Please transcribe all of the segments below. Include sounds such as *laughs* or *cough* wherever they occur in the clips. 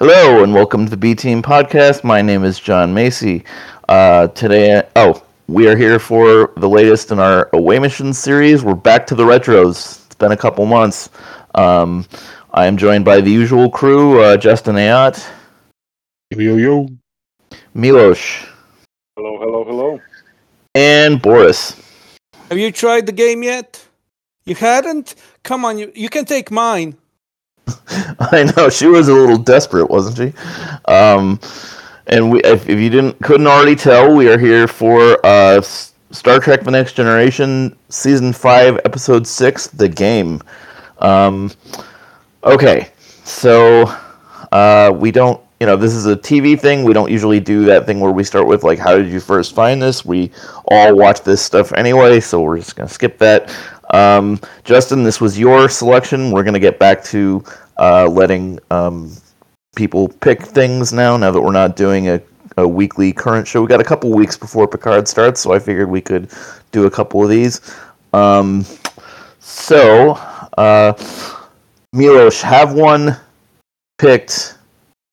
Hello and welcome to the B Team Podcast. My name is John Macy. Uh, today, oh, we are here for the latest in our Away Mission series. We're back to the retros. It's been a couple months. Um, I am joined by the usual crew: uh, Justin Ayat, Yo yo yo. Milos, Hello, hello, hello. and Boris. Have you tried the game yet? You hadn't? Come on, you, you can take mine. *laughs* I know she was a little desperate, wasn't she? Um, and we, if, if you didn't couldn't already tell, we are here for uh, Star Trek: The Next Generation, season five, episode six, the game. Um, okay, so uh, we don't, you know, this is a TV thing. We don't usually do that thing where we start with like, how did you first find this? We all watch this stuff anyway, so we're just gonna skip that. Um, Justin, this was your selection. We're gonna get back to uh, letting um, people pick things now. Now that we're not doing a, a weekly current show, we got a couple weeks before Picard starts, so I figured we could do a couple of these. Um, so, uh, Milos, have one picked.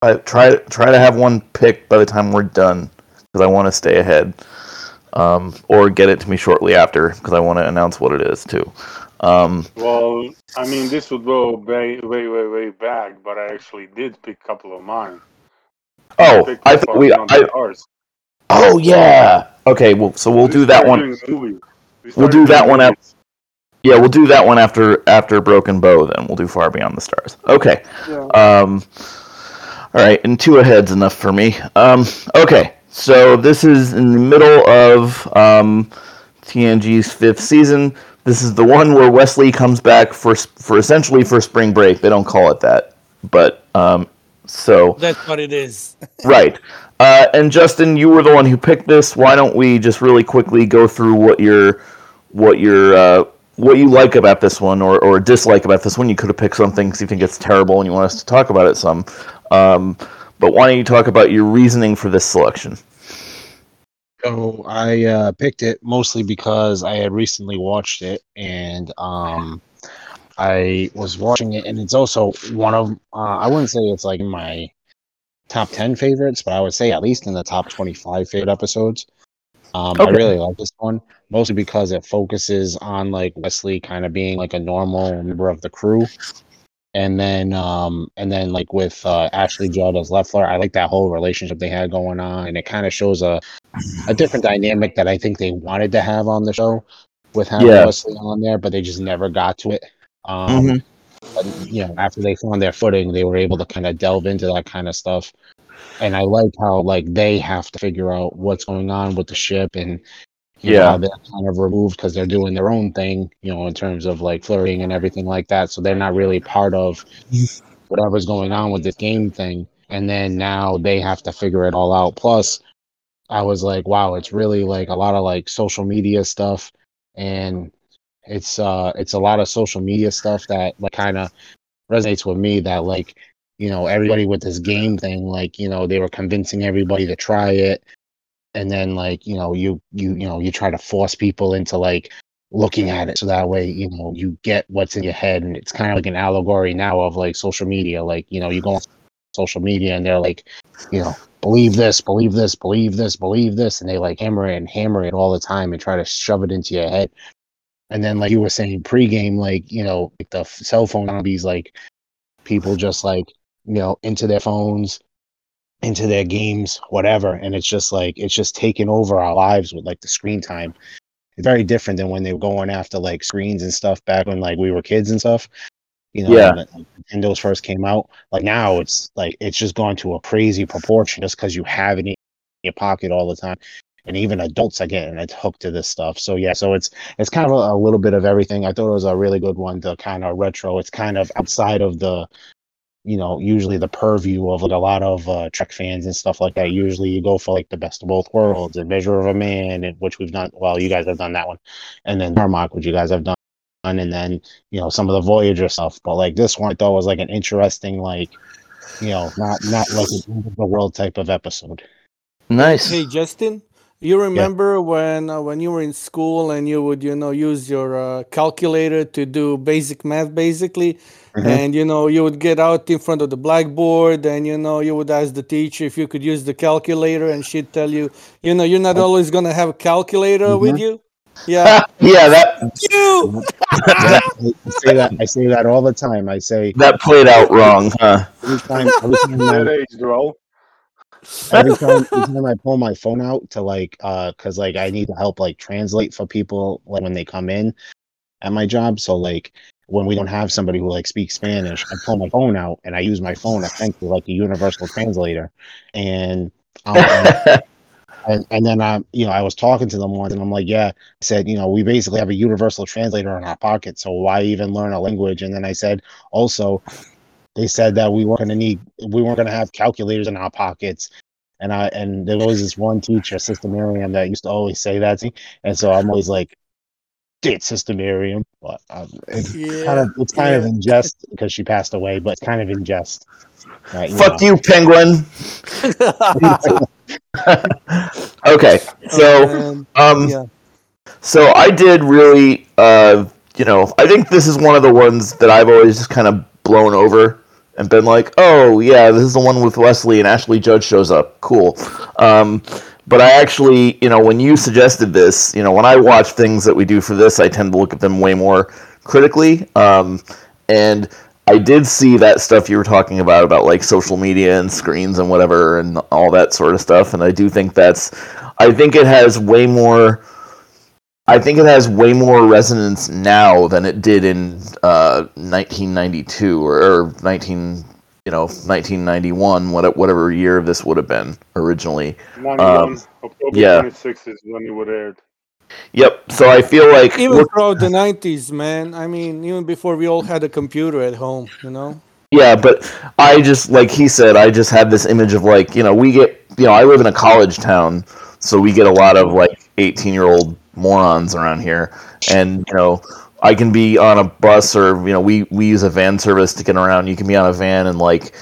Uh, try try to have one picked by the time we're done, because I want to stay ahead. Um, or get it to me shortly after, because I want to announce what it is too. Um, Well, I mean, this would go way, way, way, way back, but I actually did pick a couple of mine. oh, I thought we. I, stars. oh yeah. Okay, well, so we'll We do that one. We We'll do that one movies. Yeah, we'll do that one after after Broken Bow. Then we'll do Far Beyond the Stars. Okay. Yeah. Um, all right, and two ahead's enough for me. Um, okay, so this is in the middle of um, TNG's fifth season. This is the one where Wesley comes back for for essentially for spring break. They don't call it that, but um, so That's what it is. *laughs* right. Uh, and Justin, you were the one who picked this. Why don't we just really quickly go through what your what your uh, what you like about this one or, or dislike about this one? You could have picked something because you think it's terrible and you want us to talk about it some. Um, but why don't you talk about your reasoning for this selection? So I uh, picked it mostly because I had recently watched it, and um, I was watching it, and it's also one of uh, I wouldn't say it's like my top ten favorites, but I would say at least in the top twenty-five favorite episodes. Um, I really like this one, mostly because it focuses on like Wesley kind of being like a normal member of the crew, and then um, and then like with uh, Ashley Judd as Leffler, I like that whole relationship they had going on, and it kind of shows a a different dynamic that I think they wanted to have on the show with having Yeah. Wesley on there, but they just never got to it. Um, Mhm. but, you know, after they found their footing, they were able to kind of delve into that kind of stuff. And I like how like they have to figure out what's going on with the ship and Yeah. they're kind of removed because they're doing their own thing, you know, in terms of like flirting and everything like that. So they're not really part of whatever's going on with this game thing. And then now they have to figure it all out. Plus, I was like, wow, it's really like a lot of like social media stuff, and it's uh, it's a lot of social media stuff that like kind of resonates with me. That like, you know, everybody with this game thing, like, you know, they were convincing everybody to try it, and then like, you know, you you you know, you try to force people into like looking at it so that way you know you get what's in your head and it's kind of like an allegory now of like social media like you know you go on social media and they're like you know believe this believe this believe this believe this and they like hammer it and hammer it all the time and try to shove it into your head. And then like you were saying pregame like you know like the f- cell phone zombies like people just like you know into their phones into their games whatever. And it's just like it's just taking over our lives with like the screen time. It's very different than when they were going after like screens and stuff back when like we were kids and stuff. You know Yeah. when Nintendo's first came out like now it's like it's just gone to a crazy proportion just because you have it in your pocket all the time. And even adults are getting it hooked to this stuff. So yeah so it's it's kind of a, a little bit of everything. I thought it was a really good one to kind of retro. It's kind of outside of the you know usually the purview of like a lot of uh trek fans and stuff like that usually you go for like the best of both worlds and measure of a man and which we've done well you guys have done that one and then Darmok, which you guys have done and then you know some of the voyager stuff but like this one i thought was like an interesting like you know not not like an end of the world type of episode Nice. Hey, Justin, You remember when uh, when you were in school and you would you know use your uh, calculator to do basic math basically, Mhm. and you know you would get out in front of the blackboard and you know you would ask the teacher if you could use the calculator and she'd tell you you know you're not always gonna have a calculator with you. Yeah, *laughs* yeah, that you. Yeah, *laughs* I I say that. I say that all the time. I say that played out wrong, huh? every time, every time, That I, *laughs* age, bro. Every *laughs* time, every time I pull my phone out to like, uh, cause like I need to help like translate for people like when they come in at my job. So like when we don't have somebody who like speaks Spanish, I pull my phone out and I use my phone essentially like a universal translator. And um, *laughs* and, and then I, you know, I was talking to them once, and I'm like, yeah, I said, you know, we basically have a universal translator in our pocket, so why even learn a language? And then I said, also, they said that we weren't going to need, we weren't going to have calculators in our pockets. And I, and there was this one teacher, Sister Miriam, that used to always say that to me, and so I'm always like, did Sister Miriam, but um, it's kind of, it's kind of in jest because she passed away, but it's kind of in jest. Right, Fuck know. you, penguin. *laughs* okay, so Um, um, yeah. so I did really, uh, you know, I think this is one of the ones that I've always just kind of blown over and been like, oh yeah, this is the one with Wesley and Ashley Judd shows up. Cool. Um, but I actually, you know, when you suggested this, you know, when I watch things that we do for this, I tend to look at them way more critically. Um, and I did see that stuff you were talking about, about like social media and screens and whatever and all that sort of stuff. And I do think that's, I think it has way more. I think it has way more resonance now than it did in uh, 1992 or, or 19, you know, 1991, what- whatever year this would have been originally. 91, Um, October yeah. 26th is when it would aired. Yep. So I feel like Even throughout the nineties, man. I mean, even before we all had a computer at home, you know. Yeah, but I just like he said, I just had this image of like, you know, we get you know, I live in a college town, so we get a lot of like 18-year-old morons around here. And, you know, I can be on a bus or, you know, we we use a van service to get around. You can be on a van and like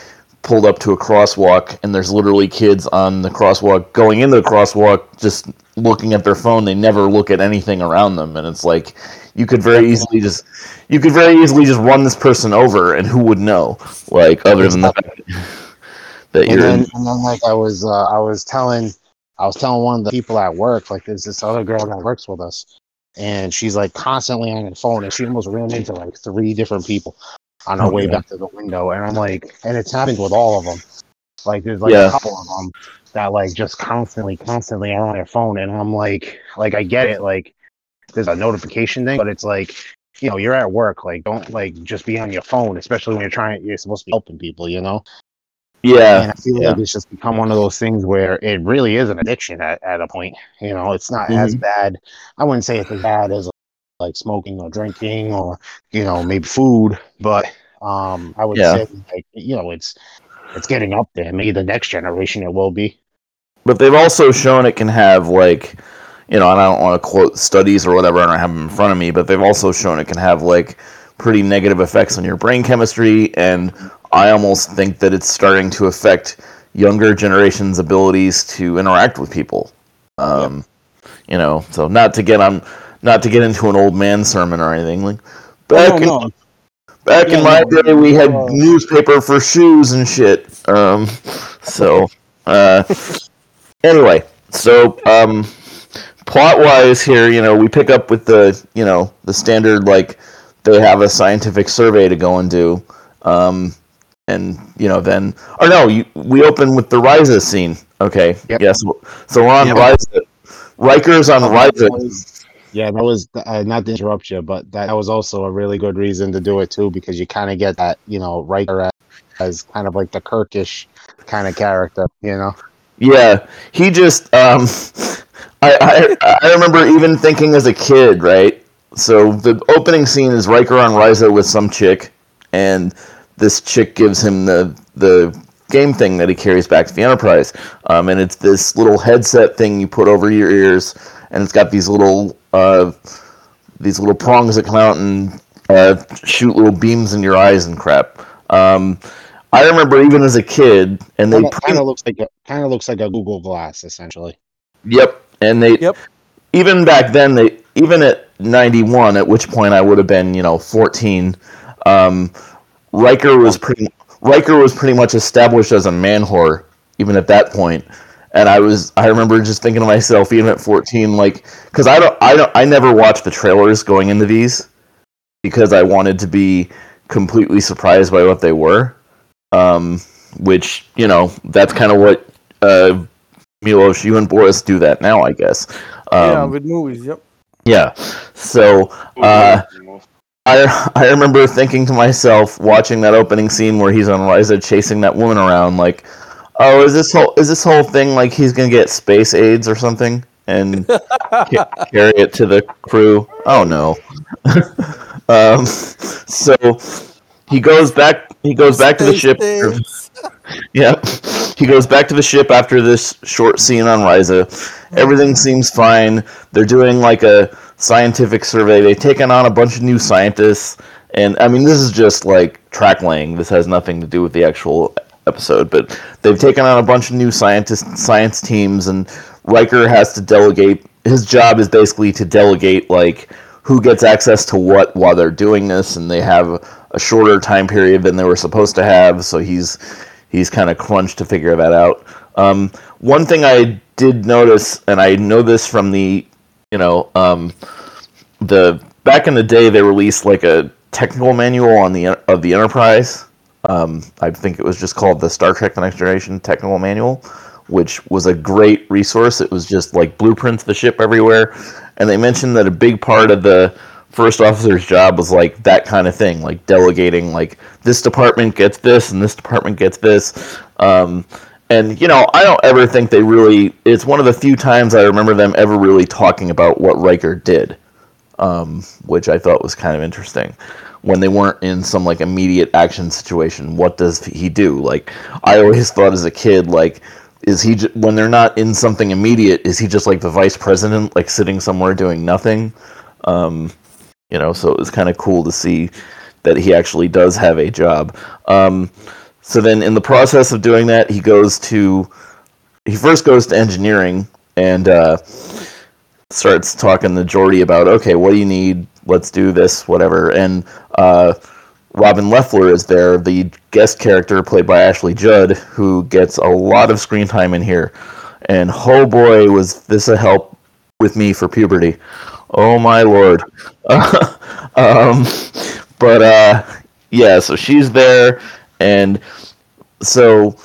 pulled up to a crosswalk and there's literally kids on the crosswalk going into the crosswalk just looking at their phone. They never look at anything around them. And it's like you could very easily just you could very easily just run this person over and who would know? Like other than the fact that and you're then, and then like I was uh, I was telling I was telling one of the people at work like there's this other girl that works with us and she's like constantly on her phone and she almost ran into like three different people on her Oh, way yeah. back to the window and I'm like and it's happened with all of them like there's like Yeah. a couple of them that like just constantly constantly are on their phone and I'm like like I get it like there's a notification thing but it's like you know you're at work like don't like just be on your phone especially when you're trying you're supposed to be helping people you know yeah and I feel yeah. like it's just become one of those things where it really is an addiction at, at a point. You know, it's not Mm-hmm. as bad. I wouldn't say it's as bad as like smoking or drinking or you know maybe food, but um, I would Yeah. say like you know it's it's getting up there. Maybe the next generation it will be. but they've also shown it can have like you know and i don't want to quote studies or whatever and i don't have them in front of me but they've also shown it can have like pretty negative effects on your brain chemistry and i almost think that it's starting to affect younger generations abilities to interact with people um, you know so not to get on not to get into an old man sermon or anything like back in. Back Yeah, in my no, day, we had uh, newspaper for shoes and shit. Um, *laughs* so, uh, anyway, so um, plot wise here, you know, we pick up with the, you know, the standard like they have a scientific survey to go and do, um, and you know then, or no, you, we open with the Risa scene. Okay, Yep. yes, so we're on Yep. Risa. Riker's on Oh, that was- Yeah, that was uh, not to interrupt you, but that, was also a really good reason to do it too, because you kind of get that, you know, Riker as, as kind of like the Kirkish kind of character, you know. Yeah, he just um *laughs* I, I I remember even thinking as a kid, right? So the opening scene is Riker on Risa with some chick and this chick gives him the the game thing that he carries back to the Enterprise. Um, and it's this little headset thing you put over your ears and it's got these little uh these little prongs that come out and uh, shoot little beams in your eyes and crap. Um, I remember even as a kid, and they Kind of looks like kind of looks like a Google Glass, essentially. Yep, and they Yep. even back then they even at 91 at which point i would have been you know 14 um, riker was pretty riker was pretty much established as a man whore even at that point. and i was i remember just thinking to myself even at 14 like because i don't i don't i never watched the trailers going into these because i wanted to be completely surprised by what they were um, which you know that's kind of what uh, Milos, you and Boris do that now, I guess. yeah, Um, with movies. Yep. Yeah. So uh, I *laughs* I remember thinking to myself, watching that opening scene where he's on Risa chasing that woman around, like, oh, is this whole is this whole thing like he's gonna get space aids or something and *laughs* ca- carry it to the crew? Oh no. *laughs* um, so he goes back. He goes back to the ship. *laughs* Yeah. He goes back to the ship after this short scene on Risa. Everything seems fine. They're doing like a scientific survey. They've taken on a bunch of new scientists. And I mean, this is just like track laying. This has nothing to do with the actual episode. But they've taken on a bunch of new scientist science teams, and Riker has to delegate. His job is basically to delegate like who gets access to what while they're doing this, and they have a shorter time period than they were supposed to have. So he's he's kind of crunched to figure that out. Um, one thing I did notice, and I know this from the, you know, um, the back in the day they released like a technical manual on the of the Enterprise. Um, I think it was just called the Star Trek: The Next Generation Technical Manual, which was a great resource. It was just like blueprints of the ship everywhere, and they mentioned that a big part of the first officer's job was like that kind of thing, like delegating, like this department gets this and this department gets this. Um, and you know, I don't ever think they really. It's one of the few times I remember them ever really talking about what Riker did, um, which I thought was kind of interesting. When they weren't in some like immediate action situation, what does he do? Like I always thought as a kid, like is he j- when they're not in something immediate, is he just like the vice president, like sitting somewhere doing nothing? Um, you know, so it was kind of cool to see that he actually does have a job. Um, so then, in the process of doing that, he goes to he first goes to engineering and uh, starts talking to Geordi about okay, what do you need? Let's do this, whatever. And uh, Robin Leffler is there, the guest character played by Ashley Judd, who gets a lot of screen time in here. And oh boy, was this a help with me for puberty. Oh my lord. *laughs* um, but uh, yeah, so she's there, and so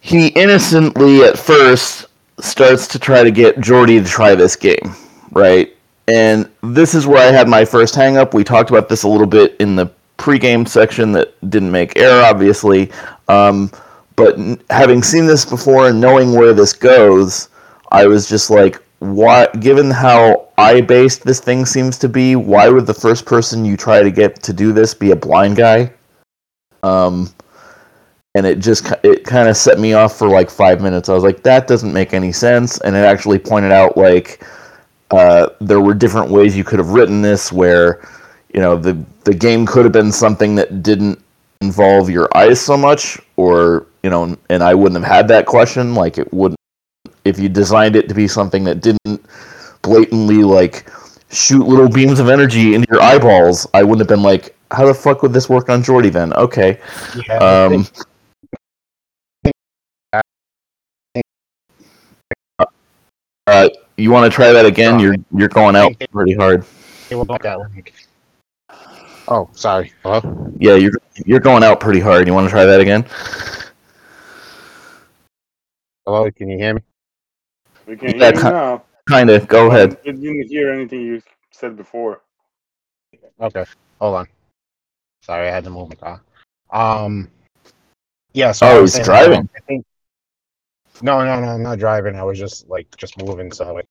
he innocently at first starts to try to get Geordi to try this game, right? And this is where I had my first hang up. We talked about this a little bit in the pregame section that didn't make air, obviously. Um, but having seen this before and knowing where this goes, I was just like, why? Given how eye based this thing seems to be, why would the first person you try to get to do this be a blind guy? Um, and it just it kind of set me off for like five minutes. I was like, that doesn't make any sense, and it actually pointed out like uh, there were different ways you could have written this, where you know the the game could have been something that didn't involve your eyes so much, or you know, and I wouldn't have had that question. Like it wouldn't if you designed it to be something that didn't blatantly like shoot little beams of energy into your eyeballs. I wouldn't have been like, how the fuck would this work on Geordi then? Okay. Yeah, Um, think uh, you want to try that again? You're you're going out pretty hard. it will look at like. Oh, sorry. Hello. Yeah, you're you're going out pretty hard. You want to try that again? Hello. Can you hear me? We can Yeah, hear you ki- now. Kind of. Go ahead. I didn't hear anything you said before. Okay. Hold on. Sorry, I had to move my car. Um. Yeah. So I Oh, was he's saying, driving. I think. No, no, no. I'm not driving. I was just like just moving. So like,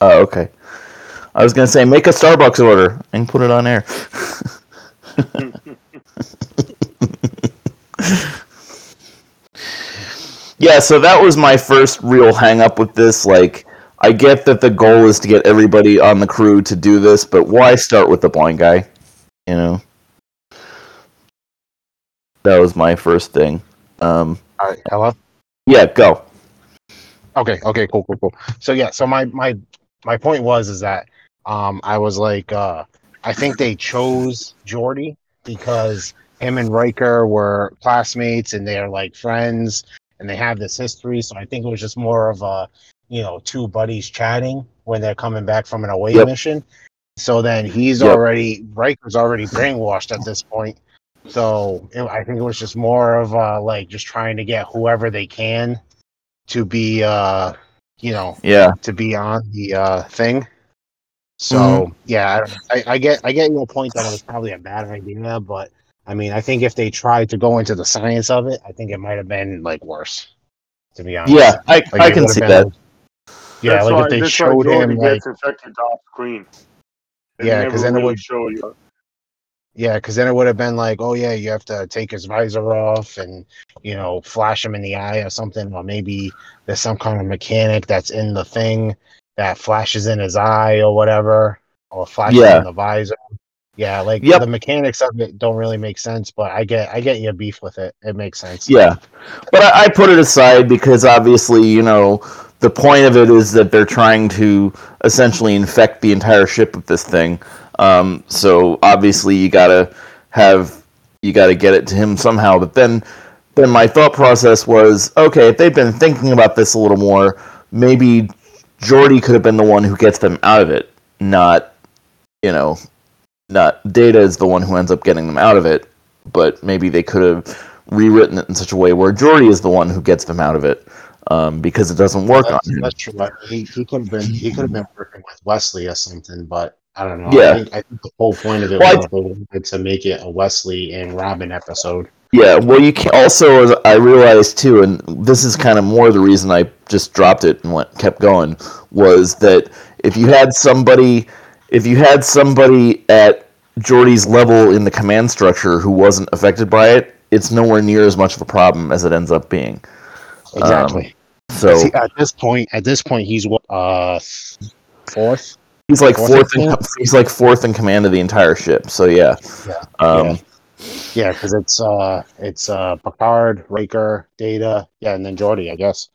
Oh, okay. I was gonna say make a Starbucks order and put it on air. *laughs* *laughs* yeah, so that was my first real hang up with this. Like, I get that the goal is to get everybody on the crew to do this, but why start with the blind guy? You know? That was my first thing. Um, all right. Hello. yeah, go. Okay, okay, cool, cool, cool. So yeah, so my my my point was is that um I was like uh I think they chose Geordi because him and Riker were classmates and they're like friends and they have this history. So I think it was just more of a you know two buddies chatting when they're coming back from an away Yep. mission. So then he's Yep. already Riker's already brainwashed at this point. So it, I think it was just more of uh like just trying to get whoever they can to be uh you know Yeah, to be on the uh thing. So Mm-hmm. yeah, I, I, get I get your point that it was probably a bad idea, but I mean I think if they tried to go into the science of it, I think it might have been like worse. To be honest, yeah, I, Like, I can see been, that. yeah, That's like why, if they showed him like infected off screen. They Yeah, because then it would- show you. Yeah, because then it would have been like, oh yeah, you have to take his visor off and you know flash him in the eye or something, or maybe there's some kind of mechanic that's in the thing that flashes in his eye or whatever, or flashes Yeah. in the visor. Yeah, like Yep. the mechanics of it don't really make sense, but I get I get your beef with it. It makes sense. Yeah, but I, I put it aside because obviously, you know, the point of it is that they're trying to essentially infect the entire ship with this thing. Um, so obviously, you gotta have you gotta get it to him somehow. But then, then my thought process was, okay, if they've been thinking about this a little more, maybe Geordi could have been the one who gets them out of it, not, you know, not Data is the one who ends up getting them out of it. But maybe they could have rewritten it in such a way where Geordi is the one who gets them out of it um, because it doesn't work That's, on him. that's true. He, he could have been he could have been working with Wesley or something, but I don't know. Yeah. I think, I think the whole point of it Well, was to make it a Wesley and Robin episode. Yeah, well, you can also, as I realized too, and this is kind of more the reason I just dropped it and went kept going, was that if you had somebody, if you had somebody at Geordi's level in the command structure who wasn't affected by it, it's nowhere near as much of a problem as it ends up being. Exactly. So See, at this point, at this point, he's what uh fourth. he's like fourth fourth. In, he's like fourth in command of the entire ship. So yeah, Yeah. um, Yeah. Yeah, because it's uh it's uh Picard, Riker, Data, yeah, and then Geordi, I guess.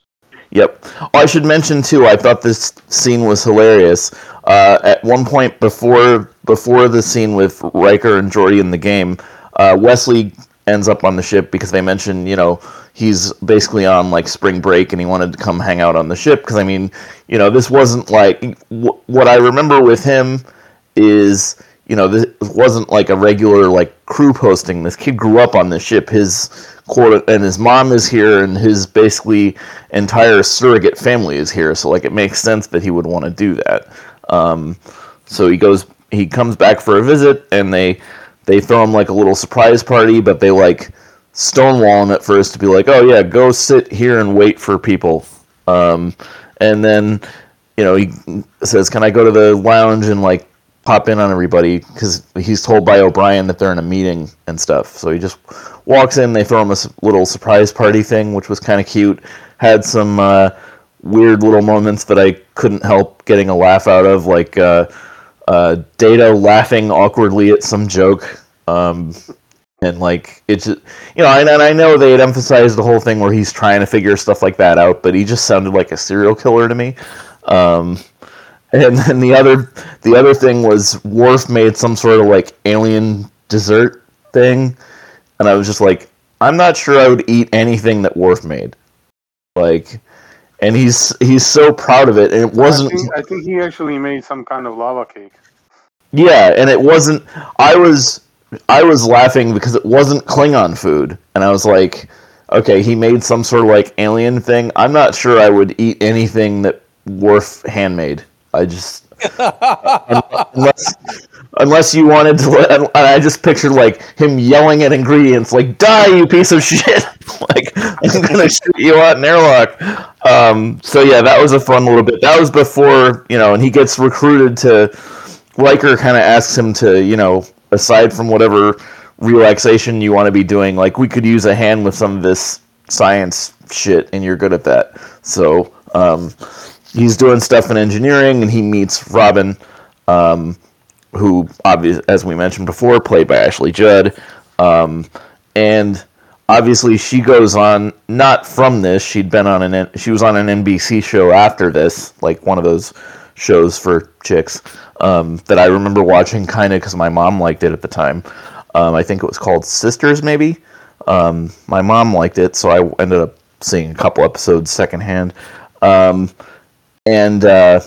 Yep. Oh, I should mention too. I thought this scene was hilarious. Uh, at one point before before the scene with Riker and Geordi in the game, uh, Wesley ends up on the ship because they mentioned, you know, he's basically on like spring break and he wanted to come hang out on the ship. Because I mean, you know, this wasn't like w- what I remember with him is you know this wasn't like a regular like crew posting. This kid grew up on the ship. His quarter and his mom is here and his basically entire surrogate family is here. So like it makes sense that he would want to do that um, so he goes he comes back for a visit and they they throw him like a little surprise party but they like stonewall him at first to be like oh yeah go sit here and wait for people um, and then you know he says can i go to the lounge and like pop in on everybody because he's told by O'Brien that they're in a meeting and stuff. So he just walks in. They throw him a little surprise party thing, which was kind of cute. Had some uh, weird little moments that I couldn't help getting a laugh out of, like uh, uh, Data laughing awkwardly at some joke. Um, and like it's you know, and, and I know they had emphasized the whole thing where he's trying to figure stuff like that out, but he just sounded like a serial killer to me. Um, and then the other the other thing was Worf made some sort of like alien dessert thing, and I was just like, I'm not sure I would eat anything that Worf made. Like, and he's he's so proud of it, and it wasn't. I think, I think he actually made some kind of lava cake. Yeah, and it wasn't. I was I was laughing because it wasn't Klingon food, and I was like, okay, he made some sort of like alien thing. I'm not sure I would eat anything that Worf handmade. I just *laughs* unless unless you wanted to. I just pictured like him yelling at ingredients like "Die, you piece of shit!" *laughs* like I'm gonna *laughs* shoot you out in airlock. Um, so yeah, that was a fun little bit. That was before you know, and he gets recruited to. Riker kind of asks him to, you know, aside from whatever relaxation you want to be doing, like we could use a hand with some of this science shit, and you're good at that. So um, he's doing stuff in engineering, and he meets Robin, um, who, obvious as we mentioned before, played by Ashley Judd, um, and obviously she goes on not from this. She'd been on an she was on an NBC show after this, like one of those shows for chicks um, that I remember watching kind of because my mom liked it at the time. Um, I think it was called Sisters, maybe. Um, my mom liked it, so I ended up seeing a couple episodes secondhand. Um, and uh,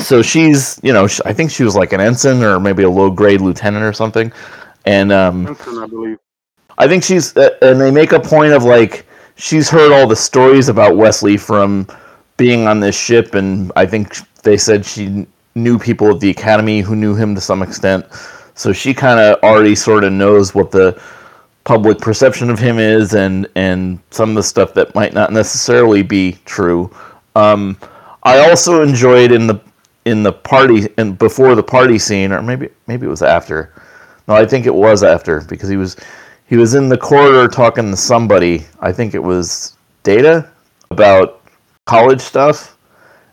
so she's, you know, I think she was like an ensign or maybe a low grade lieutenant or something. And um, Ensign, I believe. I think she's, uh, and they make a point of like she's heard all the stories about Wesley from being on this ship, and I think they said she knew people at the academy who knew him to some extent. So she kind of already sort of knows what the public perception of him is, and and some of the stuff that might not necessarily be true. Um, I also enjoyed in the in the party and before the party scene, or maybe maybe it was after. No, I think it was after because he was he was in the corridor talking to somebody. I think it was Data about college stuff,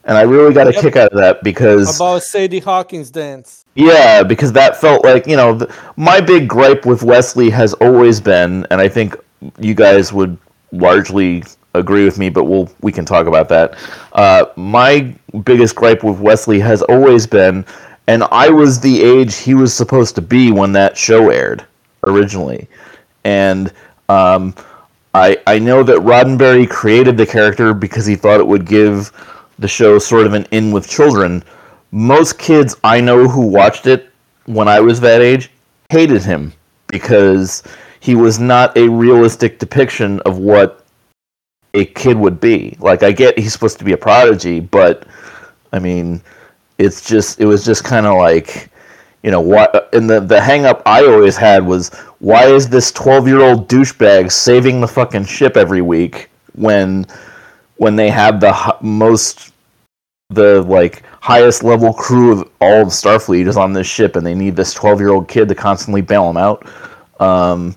and I really got a Yep. kick out of that because About Sadie Hawkins dance. yeah, because that felt like you know th- my big gripe with Wesley has always been, and I think you guys would largely agree with me, but we'll we can talk about that. Uh, my biggest gripe with Wesley has always been, and I was the age he was supposed to be when that show aired originally, and um, I I know that Roddenberry created the character because he thought it would give the show sort of an in with children. Most kids I know who watched it when I was that age hated him because he was not a realistic depiction of what a kid would be. Like I get he's supposed to be a prodigy, but I mean, it's just it was just kind of like you know what and the the hang up I always had was why is this 12-year-old douchebag saving the fucking ship every week when when they have the most the like highest level crew of all of Starfleet is on this ship and they need this 12-year-old kid to constantly bail them out. Um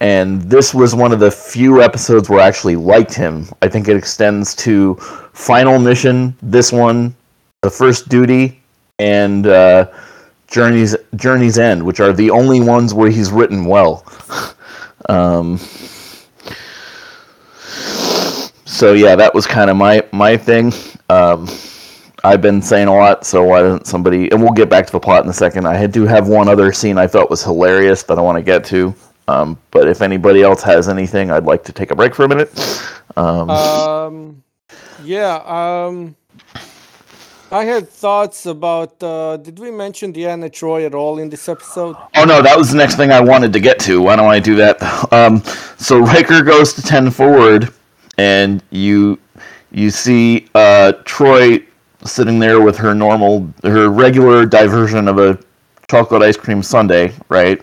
and this was one of the few episodes where I actually liked him. I think it extends to Final Mission, this one, The First Duty, and uh, Journey's Journey's End, which are the only ones where he's written well. *laughs* um, so yeah, that was kind of my my thing. Um, I've been saying a lot, so why doesn't somebody? And we'll get back to the plot in a second. I do have one other scene I thought was hilarious that I want to get to. Um, but if anybody else has anything, I'd like to take a break for a minute. Um, Um, yeah. Um, I had thoughts about. Uh, did we mention Deanna Troi at all in this episode? oh no, that was the next thing I wanted to get to. Why don't I do that? *laughs* Um, so Riker goes to ten forward, and you you see uh, Troy sitting there with her normal, her regular diversion of a chocolate ice cream sundae, right?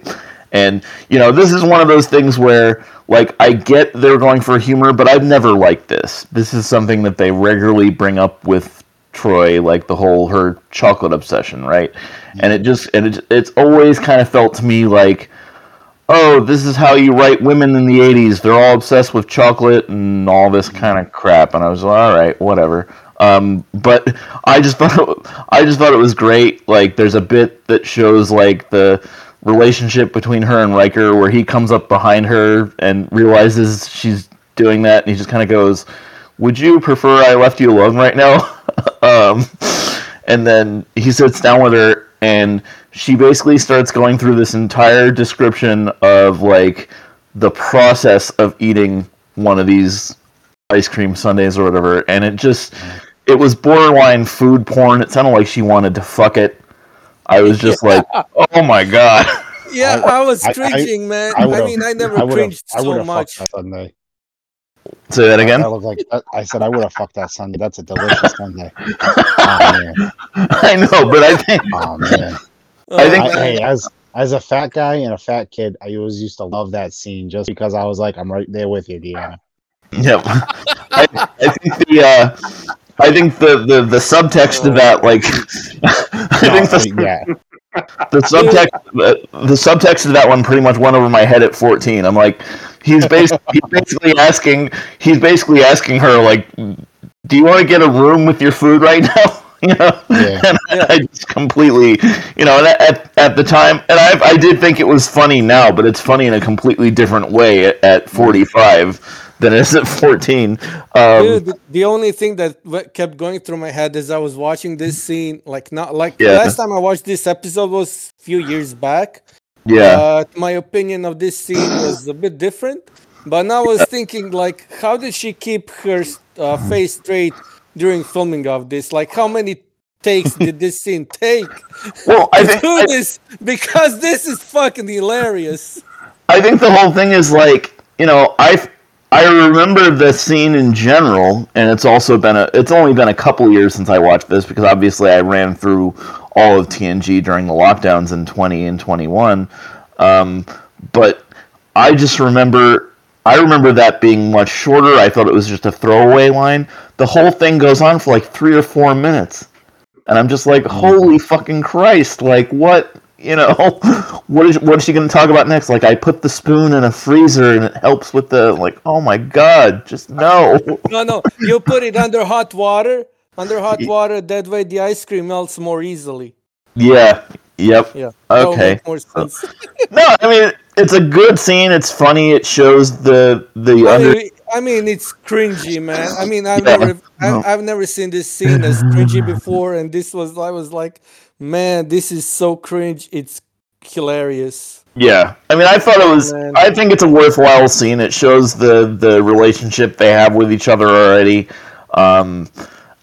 And you know, this is one of those things where, like, I get they're going for humor, but I've never liked this. This is something that they regularly bring up with Troi, like the whole her chocolate obsession, right? And it just and it, it's always kind of felt to me like, oh, this is how you write women in the '80s. They're all obsessed with chocolate and all this kind of crap. And I was like, all right, whatever. Um, but I just *laughs* thought it, I just thought it was great. Like, there's a bit that shows like the relationship between her and Riker, where he comes up behind her and realizes she's doing that, and he just kind of goes, "Would you prefer I left you alone right now?" *laughs* um, and then he sits down with her, and she basically starts going through this entire description of like the process of eating one of these ice cream sundaes or whatever, and it just it was borderline food porn. It sounded like she wanted to fuck it. I was just like, oh my god. *laughs* Yeah, I- I, was I- I- cringing, man. I I, mean, I never I cringed I so much. fucked that sundae. Say that again. I look like I- I said I would have fucked that sundae. That's a delicious sundae. Oh. *laughs* I know, but I think Oh man. *laughs* I think- I, hey, as as a fat guy and a fat kid, I always used to love that scene just because I was like, I'm right there with you, Deanna. Yep. I, I think the uh, I think the, the, the subtext of that, like, *laughs* I think the, yeah, *laughs* the subtext the, the subtext of that one pretty much went over my head at 14. I'm like, he's basically *laughs* he's basically asking he's basically asking her like, do you want to get a room with your food right now? you know, Yeah. and. I just completely, you know, and at at the time, and I I did think it was funny now, but it's funny in a completely different way at, at 45 than it is at 14. Um, Dude, the, the only thing that kept going through my head as I was watching this scene, like not like Yeah. last time I watched this episode was a few years back. yeah, But my opinion of this scene was a bit different. But now I was thinking, like, how did she keep her uh, face straight during filming of this? Like, how many takes *laughs* did this scene take well, I think do this? Because this is fucking hilarious. I think the whole thing is like, you know, I I remember the scene in general, and it's also been a it's only been a couple years since I watched this because obviously I ran through all of TNG during the lockdowns in 20 and 21. Um, but I just remember I remember that being much shorter. I thought it was just a throwaway line. The whole thing goes on for like 3 or 4 minutes. And I'm just like, "Holy fucking Christ, like what you know, *laughs* what is what is she going to talk about next? Like, I put the spoon in a freezer and it helps with the like. Oh my god, just no. *laughs* No, no, you put it under hot water. Under hot water, that way the ice cream melts more easily. Yeah. Yep. Yeah. Okay. make more sense. *laughs* No, I mean it's a good scene. It's funny. It shows the the I under. mean, I mean, it's cringy, man. I mean, I've Yeah. never, I, No. I've never seen this scene as cringy before, and this was, I was like, man, this is so cringe. It's hilarious. Yeah, I mean, I thought it was. Man. I think it's a worthwhile scene. It shows the the relationship they have with each other already. Um,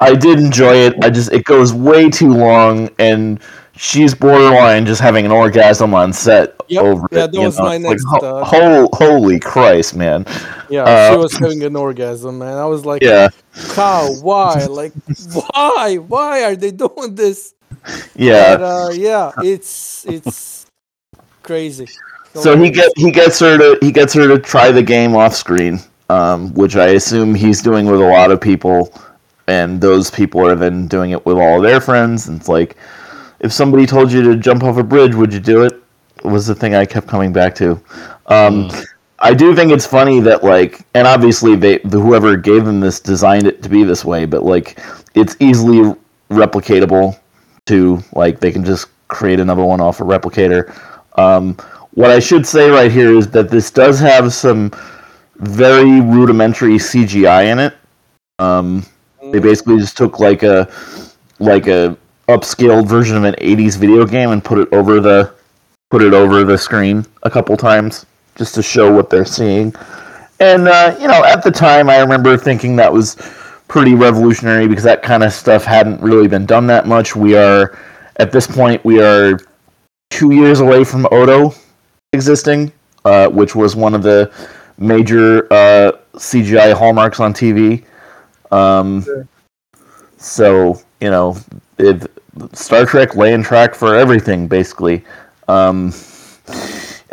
I did enjoy it. I just it goes way too long, and she's borderline just having an orgasm on set Yep, over yeah, it. that was know? my It's like, next, ho- uh, holy Christ, man! Yeah, Uh, she was having an orgasm, man. I was like, *laughs* Yeah, how? Why? Like, *laughs* why? Why are they doing this? Yeah. But, uh, yeah, it's it's crazy. So he Hilarious. get he gets her to he gets her to try the game off screen, um, which I assume he's doing with a lot of people, and those people are then doing it with all their friends. And it's like, if somebody told you to jump off a bridge, would you do it? Was the thing I kept coming back to. Um, I do think it's funny that like, and obviously they the, whoever gave them this designed it to be this way, but like, it's easily replicatable. To like, they can just create another one off a replicator. Um, what I should say right here is that this does have some very rudimentary CGI in it. Um, they basically just took like a like a upscaled version of an 80s video game and put it over the put it over the screen a couple times just to show what they're seeing. And uh, you know, at the time, I remember thinking that was pretty revolutionary because that kind of stuff hadn't really been done that much. We are at this point we are two years away from Odo existing, uh, which was one of the major uh, CGI hallmarks on TV. Um, So you know, it, Star Trek laying track for everything basically. Um,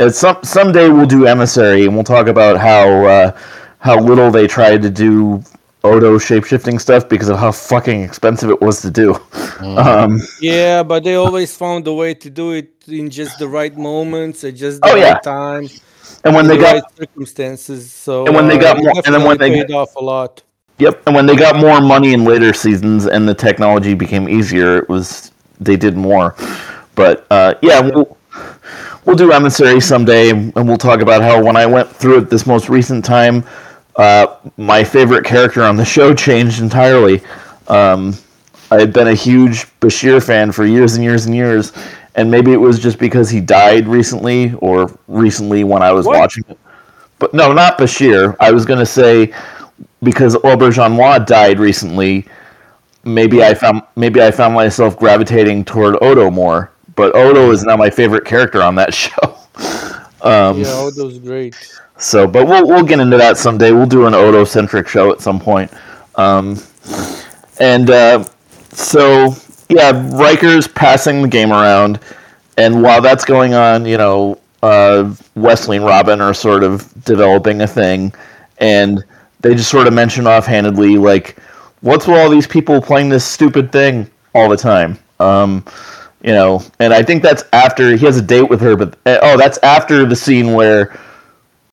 some someday we'll do emissary and we'll talk about how uh, how little they tried to do Odo shapeshifting stuff because of how fucking expensive it was to do. Um, Yeah, but they always found a way to do it in just the right moments at just the Oh, right yeah. time, and when they the got right circumstances. So And when they uh, got it more- and then when they paid off a lot. Yep, and when they got more money in later seasons and the technology became easier, it was they did more. But uh, yeah, we'll we'll do emissary someday, and we'll talk about how when I went through it this most recent time, uh, my favorite character on the show changed entirely. Um, I had been a huge Bashir fan for years and years and years, and maybe it was just because he died recently, or recently when I was What? watching it. But no, not Bashir. I was gonna say because Auberjonois died recently, maybe I found maybe I found myself gravitating toward Odo more. But Odo is now my favorite character on that *laughs* show. Um, Yeah, Odo's great. So, but we'll we'll get into that someday. We'll do an Odo centric show at some point. Um, and uh, so, yeah, Riker's passing the game around, and while that's going on, you know, uh, Wesley and Robin are sort of developing a thing, and they just sort of mention offhandedly, like, what's with all these people playing this stupid thing all the time? Um, you know, and I think that's after he has a date with her, but uh, oh, that's after the scene where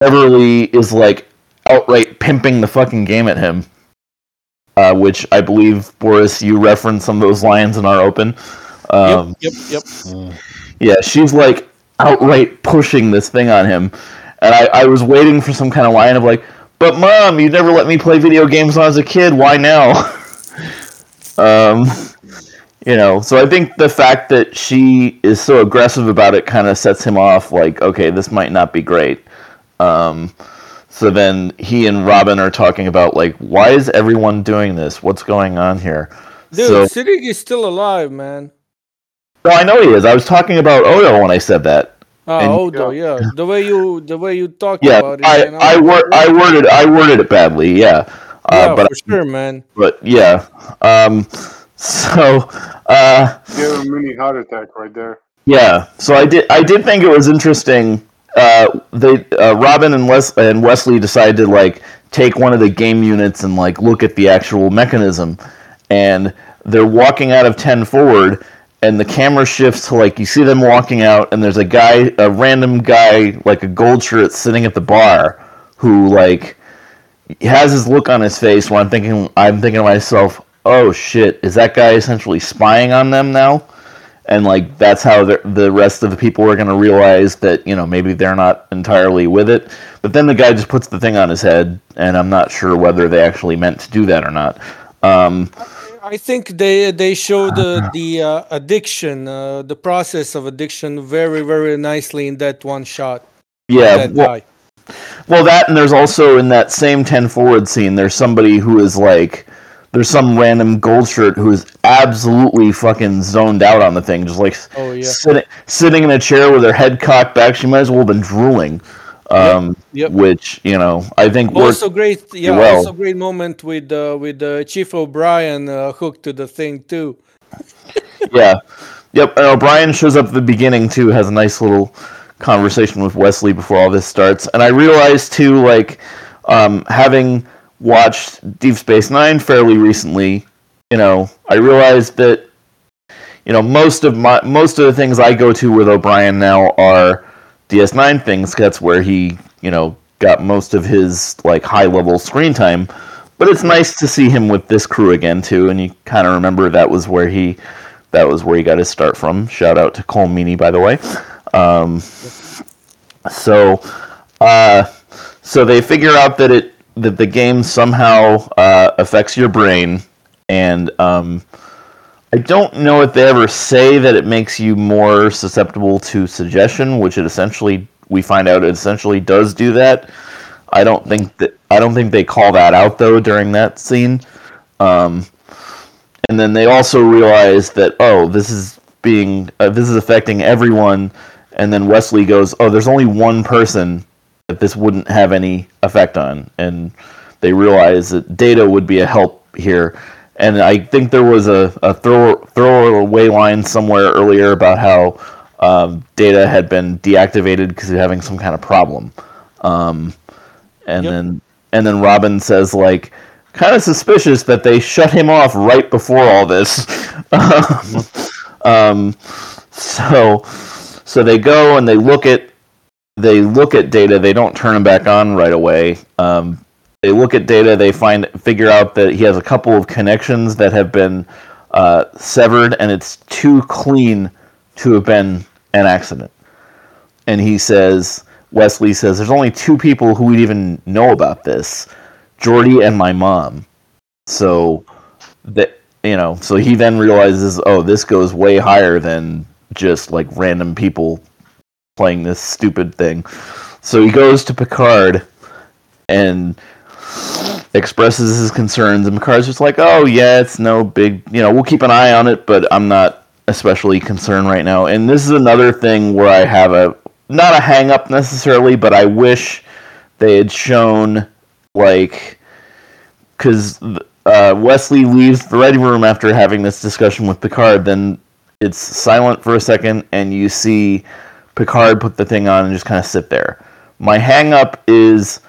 Beverly is like outright pimping the fucking game at him. uh, which I believe Boris you referenced some of those lines in our open. Um, yep, yep, yep. Yeah, she's like outright pushing this thing on him, and I, I was waiting for some kind of line of like, "But mom, you never let me play video games when I was a kid. Why now?" *laughs* um, you know, so I think the fact that she is so aggressive about it kind of sets him off. Like, okay, this might not be great. Um, so then he and Robin are talking about like, why is everyone doing this? What's going on here? Dude, so, Siddig is still alive, man. no, I know he is. I was talking about Odo when I said that. Oh, And- Odo, yeah. The way you the way you talk Yeah, about it. I, you know? I, wor- I worded I worded it badly. Yeah, uh, yeah, but for sure, man. but yeah. Um, so uh, Give him a mini heart attack right there. yeah. So I did I did think it was interesting. Uh, they uh, Robin and Wes and Wesley decide to like take one of the game units and like look at the actual mechanism, and they're walking out of ten forward. And the camera shifts to like you see them walking out, and there's a guy, a random guy, like a gold shirt, sitting at the bar, who like has his look on his face When I'm thinking I'm thinking to myself, oh shit, is that guy essentially spying on them now? And like that's how the the rest of the people are going to realize that you know maybe they're not entirely with it. But then the guy just puts the thing on his head, and I'm not sure whether they actually meant to do that or not. Um, I think they they show the the uh, addiction, uh, the process of addiction, very very nicely in that one shot. yeah, well. Well, that and there's also in that same 10 forward scene, there's somebody who is like, there's some random gold shirt who is absolutely fucking zoned out on the thing, just like Oh yeah. sitting sitting in a chair with her head cocked back. She might as well have been drooling. Um, Yep. Which you know, I think. Also great, yeah. well. Also great moment with uh, with uh, Chief O'Brien uh, hooked to the thing too. *laughs* yeah, yep. And O'Brien shows up at the beginning too. Has a nice little conversation with Wesley before all this starts. And I realized too, like, um, having watched Deep Space Nine fairly recently, you know, I realized that you know most of my most of the things I go to with O'Brien now are DS9 things. That's where he you know got most of his like high level screen time. But it's nice to see him with this crew again too, and you kind of remember that was where he that was where he got his start from. Shout out to Colm Meaney, by the way. Um, so, uh, so they figure out that it that the game somehow uh, affects your brain, and um, I don't know if they ever say that it makes you more susceptible to suggestion, which it essentially we find out it essentially does do that. I don't think that I don't think they call that out though during that scene. Um, and then they also realize that oh, this is being uh, this is affecting everyone. And then Wesley goes, oh, there's only one person that this wouldn't have any effect on, and they realize that Data would be a help here. And I think there was a, a throw throwaway line somewhere earlier about how um, Data had been deactivated because of having some kind of problem. Um, and Yep. then and then Robin says like kind of suspicious that they shut him off right before all this. *laughs* um, so so they go and they look at they look at data. They don't turn him back on right away. Um, they look at data. They find figure out that he has a couple of connections that have been uh, severed, and it's too clean to have been an accident. And he says, Wesley says, there's only two people who would even know about this, Geordi and my mom. So that you know, so he then realizes, oh, this goes way higher than just like random people playing this stupid thing. So he goes to Picard and expresses his concerns, and Picard's just like, "Oh yeah, it's no big, you know, we'll keep an eye on it, but I'm not especially concerned right now." And this is another thing where I have a not a hang up necessarily, but I wish they had shown like because uh, Wesley leaves the ready room after having this discussion with Picard, then it's silent for a second, and you see Picard put the thing on and just kind of sit there. My hang up is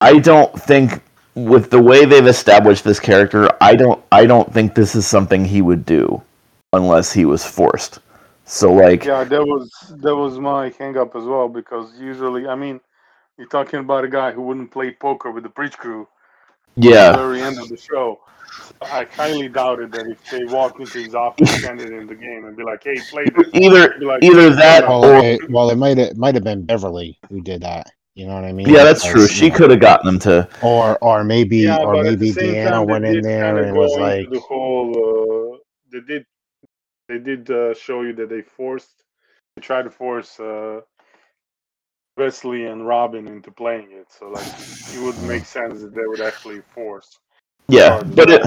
I don't think with the way they've established this character, I don't I don't think this is something he would do unless he was forced. So like Yeah, that was that was my hang up as well because usually, I mean, you're talking about a guy who wouldn't play poker with the bridge crew. Yeah. the very end of the show. I highly doubted that if they walk into his office, end it in the game, and be like, "Hey, play this," *laughs* Either like, either that Well, or it, *laughs* well, it might have might have been Beverly who did that. You know what I mean? yeah, that's Because, true. She know, could have gotten them to. Or or maybe Yeah, or maybe the Deanna went in there and was like, the whole. Uh, they did, they did uh, show you that they forced, they tried to force uh, Wesley and Robin into playing it. So like, it would make sense that they would actually force. Yeah, but it,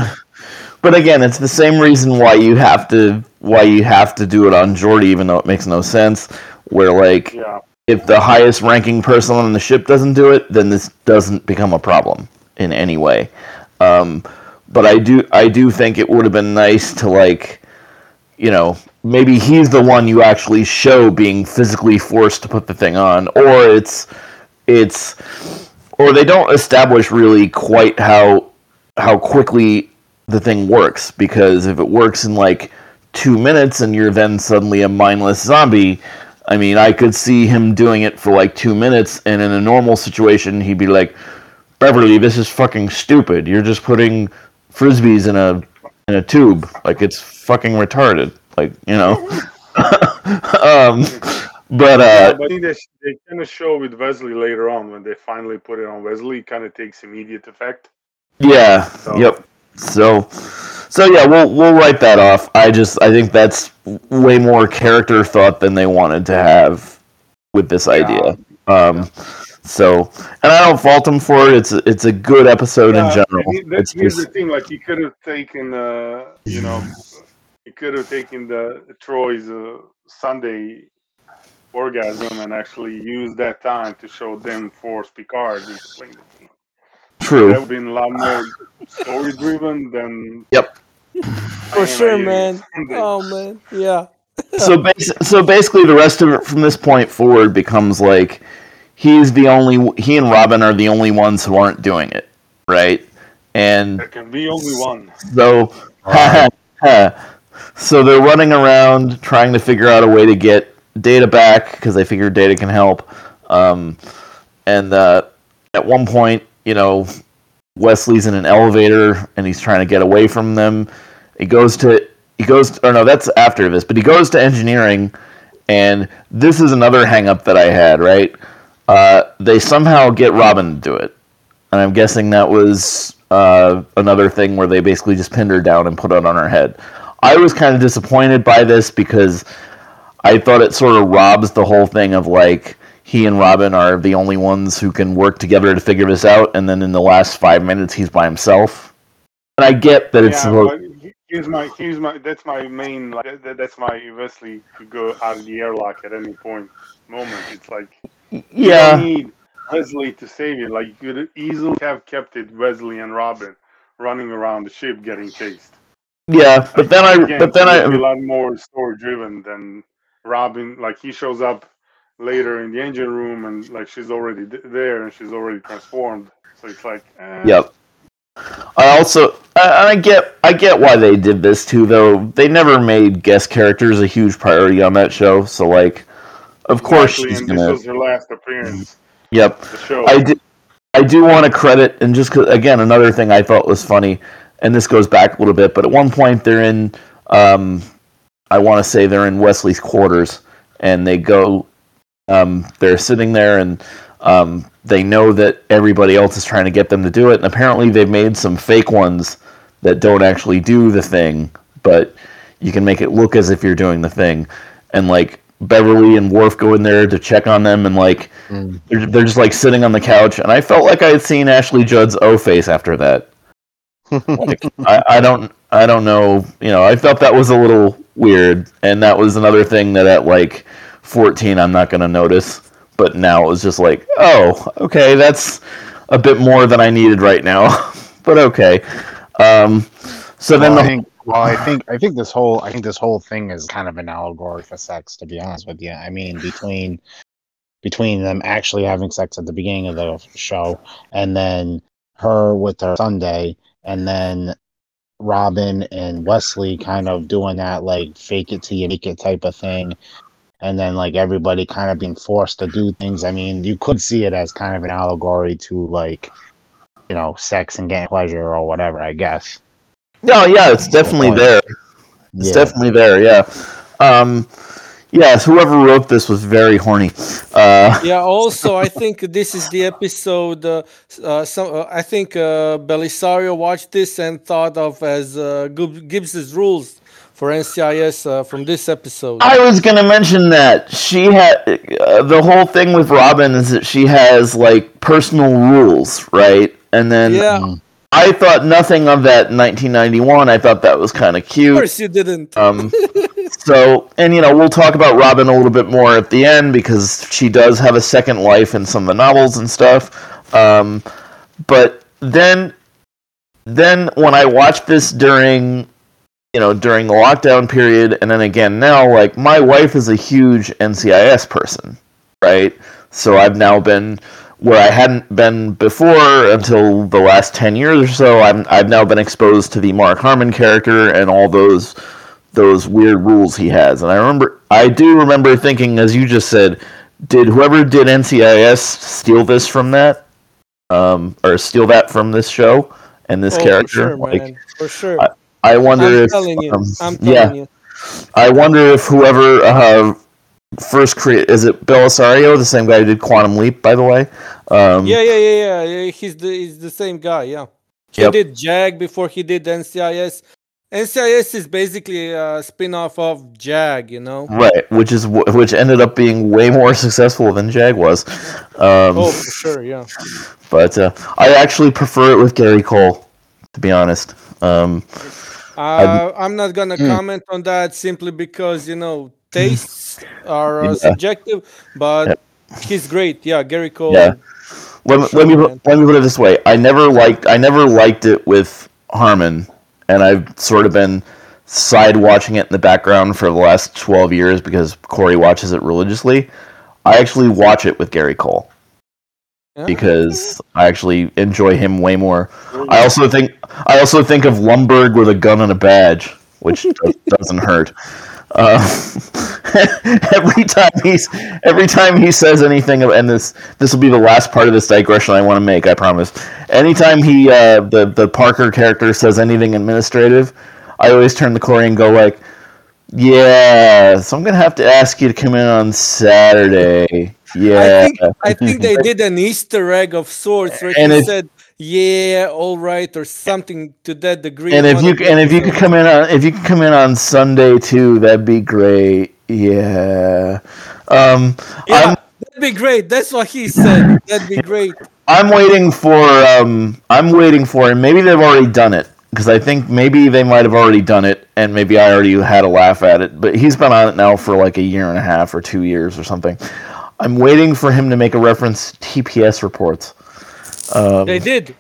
but again, it's the same reason why you have to why you have to do it on Geordi, even though it makes no sense. Where like Yeah, if the highest ranking person on the ship doesn't do it, then this doesn't become a problem in any way. Um, but I do I do think it would have been nice to like, you know, maybe he's the one you actually show being physically forced to put the thing on, or it's it's or they don't establish really quite how how quickly the thing works because if it works in like two minutes and you're then suddenly a mindless zombie i mean i could see him doing it for like two minutes and in a normal situation he'd be like beverly this is fucking stupid. You're just putting frisbees in a in a tube. Like it's fucking retarded. Like you know? *laughs* Um but yeah uh but I think they, they kind of show with Wesley later on when they finally put it on Wesley, kind of takes immediate effect. Yeah. So- Yep. So, so yeah, we'll we'll write that off. I just I think that's way more character thought than they wanted to have with this idea. Um, so, and I don't fault them for it. It's a, it's a good episode in general. he- that- It's here's just the thing: like he could have taken, uh, you know, *sighs* he could have taken the Troi's uh, sundae orgasm and actually used that time to show them force Picard true. would have been a lot more story driven than Yep. For sure, man. Oh man, yeah. so bas- so basically the rest of it from this point forward becomes like he's the only he and Robin are the only ones who aren't doing it, right? And There can be only one. So, *laughs* so they're running around trying to figure out a way to get data back because they figure data can help. Um, and uh, at one point, you know, Wesley's in an elevator and he's trying to get away from them. He goes to he goes or no, that's after this, but he goes to engineering, and this is another hang up that I had. Right, uh, they somehow get Robin to do it, and I'm guessing that was uh, another thing where they basically just pinned her down and put it on her head. I was kind of disappointed by this because I thought it sort of robs the whole thing of like he and Robin are the only ones who can work together to figure this out, and then in the last five minutes he's by himself. And I get that it's yeah, but he- here's my here's my that's my main like that, that's my Wesley to go out of the airlock at any point moment. It's like you yeah, don't need Wesley to save you. Like you could easily have kept it Wesley and Robin running around the ship getting chased. yeah. But then I, Again, but then it be a I, lot more story driven than Robin. Like he shows up later in the engine room and like she's already th- there and she's already transformed. So it's like, eh, yep. I also, I, I get, I get why they did this too. Though they never made guest characters a huge priority on that show. So like, of course exactly, she's gonna. this was her last appearance. *laughs* Yep. I do, I do want to credit, and just again, another thing I thought was funny, and this goes back a little bit, but at one point they're in, um, I want to say they're in Wesley's quarters, and they go, um, they're sitting there, and um, they know that everybody else is trying to get them to do it, and apparently they've made some fake ones that don't actually do the thing, but you can make it look as if you're doing the thing, and like Beverly and Worf go in there to check on them, and like Mm. they're, they're just like sitting on the couch, and I felt like I had seen Ashley Judd's O face after that. Like, *laughs* I, I don't I don't know, you know, I felt that was a little weird, and that was another thing that at like 14 I'm not gonna notice, but now it was just like, oh, okay, that's a bit more than I needed right now, *laughs* but okay. Um, so then well, I think well, I think I think this whole I think this whole thing is kind of an allegory for sex, to be honest with you. I mean, between between them actually having sex at the beginning of the show and then her with her sundae and then Robin and Wesley kind of doing that like fake it till you make it type of thing. And then like everybody kind of being forced to do things. I mean, you could see it as kind of an allegory to like you know, sex and getting pleasure or whatever. I guess. No, yeah, it's definitely there. It's Yeah. definitely there. Yeah. Um, yes, whoever wrote this was very horny. Uh, *laughs* Yeah. Also, I think this is the episode. Uh, uh, some, uh, I think uh, Bellisario watched this and thought of as uh, Gib- Gibbs's rules for NCIS uh, from this episode. I was gonna mention that she had uh, the whole thing with Robin is that she has like personal rules, right? And then yeah. Mm. I thought nothing of that in 1991. I thought that was kind of cute. Of course, you didn't. Um, so, and you know, we'll talk about Robin a little bit more at the end because she does have a second life in some of the novels and stuff. Um, but then, then when I watched this during, you know, during the lockdown period, and then again now, like my wife is a huge NCIS person, right? So I've now been where I hadn't been before until the last ten years or so. I'm I've now been exposed to the Mark Harmon character and all those those weird rules he has. And I remember, I do remember thinking, as you just said, did whoever did NCIS steal this from that, um, or steal that from this show and this Oh, character? For sure, like, man. For sure. I- I wonder I'm if, telling you. um, I'm telling yeah, you. I wonder if whoever uh, first created is it Bellisario, the same guy who did Quantum Leap, by the way. Um, Yeah, yeah, yeah, yeah, yeah. He's the he's the same guy. Yeah. He Yep. did Jag before he did NCIS. NCIS is basically a spin-off of Jag, you know. Right, which is which ended up being way more successful than Jag was. Um, Oh, for sure, yeah. But uh, I actually prefer it with Gary Cole, to be honest. Um, Uh, I'm not gonna Hmm. comment on that simply because you know tastes *laughs* are uh, Yeah. subjective, but Yep. he's great. Yeah, Gary Cole. Yeah. let, me, Sure, let me man. put, let me put it this way: I never liked I never liked it with Harmon, and I've sort of been side watching it in the background for the last twelve years because Corey watches it religiously. I actually watch it with Gary Cole Yeah. Because I actually enjoy him way more. I also think I also think of Lumbergh with a gun and a badge, which *laughs* does, doesn't hurt. Uh, *laughs* every time he's every time he says anything, and this this will be the last part of this digression I want to make. I promise. Anytime he uh, the the Parker character says anything administrative, I always turn the Corey and go like, "Yeah, so I'm gonna have to ask you to come in on Saturday." I Yeah, think *laughs* I think they did an Easter egg of sorts where And he said, "Yeah, all right," or something to that degree. and if you and if you could come in on if you could come in on Sunday too, that'd be great. Yeah. Um, yeah, that'd be great. That's what he said. That'd be great. *laughs* I'm waiting for um I'm waiting for and maybe they've already done it because I think maybe they might have already done it and maybe I already had a laugh at it but he's been on it now for like a year and a half or 2 years or something. I'm waiting for him to make a reference to TPS reports. Um, They did.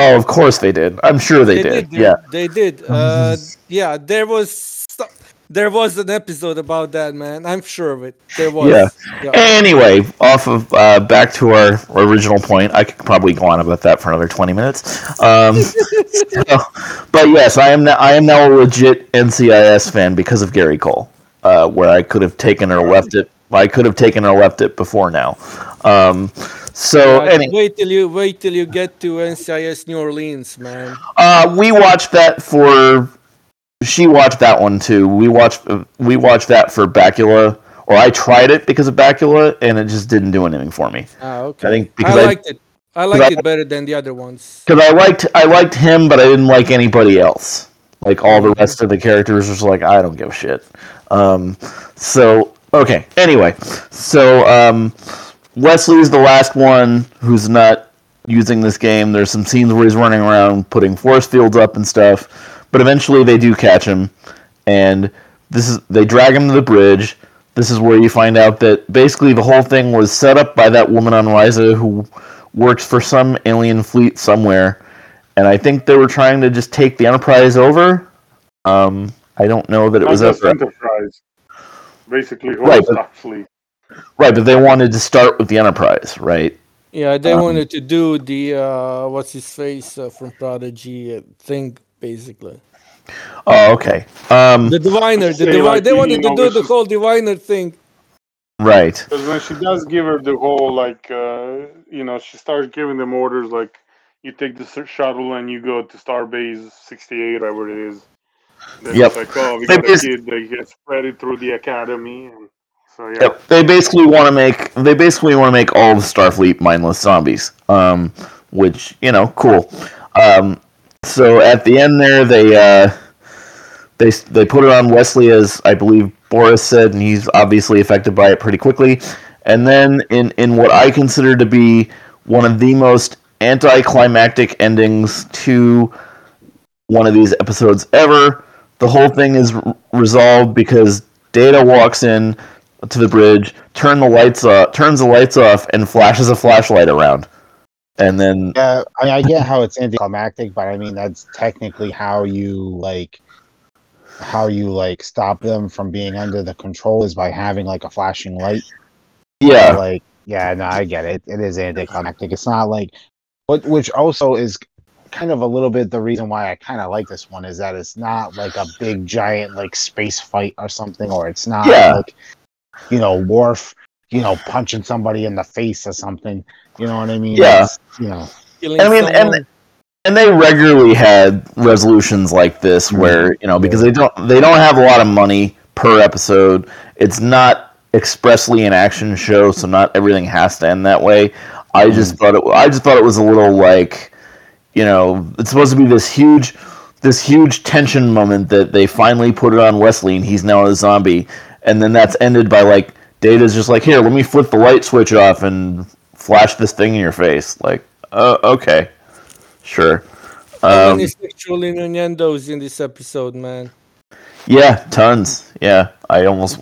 oh, of course they did. I'm sure they, did. They, Yeah. they did. Uh, yeah, there was sto- there was an episode about that, man. I'm sure of it. There was. Yeah. Yeah. Anyway, off of uh, back to our original point. I could probably go on about that for another twenty minutes. Um, *laughs* so- but yes, I am now. I am now a legit NCIS fan because of Gary Cole. Uh, where I could have taken or left it. I could have taken or left it before now. Um, so Yeah, any, wait till you wait till you get to NCIS New Orleans, man. uh, we watched that for. She watched that one too. We watched. We watched that for Bakula, or I tried it because of Bakula, and it just didn't do anything for me. Ah, okay. I think because I, liked it. I liked I- it better than the other ones. because I liked I liked him, but I didn't like anybody else. Like all the rest of the characters was like I don't give a shit. Um, so okay. Anyway, so um, Wesley's the last one who's not using this game. There's some scenes where he's running around putting force fields up and stuff, but eventually they do catch him, and this is they drag him to the bridge. This is where you find out that basically the whole thing was set up by that woman on Risa who works for some alien fleet somewhere, and I think they were trying to just take the Enterprise over. Um, I don't know that it Not was ever Enterprise. Basically, whole Right, but- stock fleet. right, but they wanted to start with the Enterprise, right? Yeah, they Um, wanted to do the uh, what's his face uh, from Prodigy uh, thing, basically. Oh, okay. Um, The diviner, the Say, divi- like, they you wanted to know, do the is- whole diviner thing. right. Because when she does give her the whole like, uh, you know, she starts giving them orders like, you take the shuttle and you go to Starbase 68, whatever it is. Then Yep. Like, oh, we They got a kid that gets spread it through the academy, and so yeah. Yep. They basically want to make they basically want to make all of Starfleet mindless zombies. Um, which you know, cool. Um, so at the end there, they uh, they they put it on Wesley as I believe Boris said, and he's obviously affected by it pretty quickly. And then in in what I consider to be one of the most anticlimactic endings to one of these episodes ever, the whole thing is r- resolved because Data walks in to the bridge, turn the lights off, turns the lights off, and flashes a flashlight around. And then Yeah, I, mean, I get how it's anticlimactic, but I mean that's technically how you like how you like stop them from being under the control is by having like a flashing light. yeah, Like, yeah, no, I get it. It is anticlimactic. It's not like, but which also is kind of a little bit the reason why I kind of like this one is that it's not like a big giant like space fight or something, or it's not Yeah. like you know Worf, you know, punching somebody in the face or something. You know what I mean? Yeah. It's, you know. Killing I mean, and- and they regularly had resolutions like this mm-hmm. where you know because they don't they don't have a lot of money per episode. It's not expressly an action show, so not everything has to end that way. I mm-hmm. just thought it. I just thought it was a little like, you know, it's supposed to be this huge, this huge tension moment that they finally put it on Wesley, and he's now a zombie, and then that's ended by like Data's just like, here, let me flip the light switch off and flash this thing in your face. Like, uh, okay, sure. How Um, many sexual innuendos in this episode, man? yeah, tons. Yeah, I almost,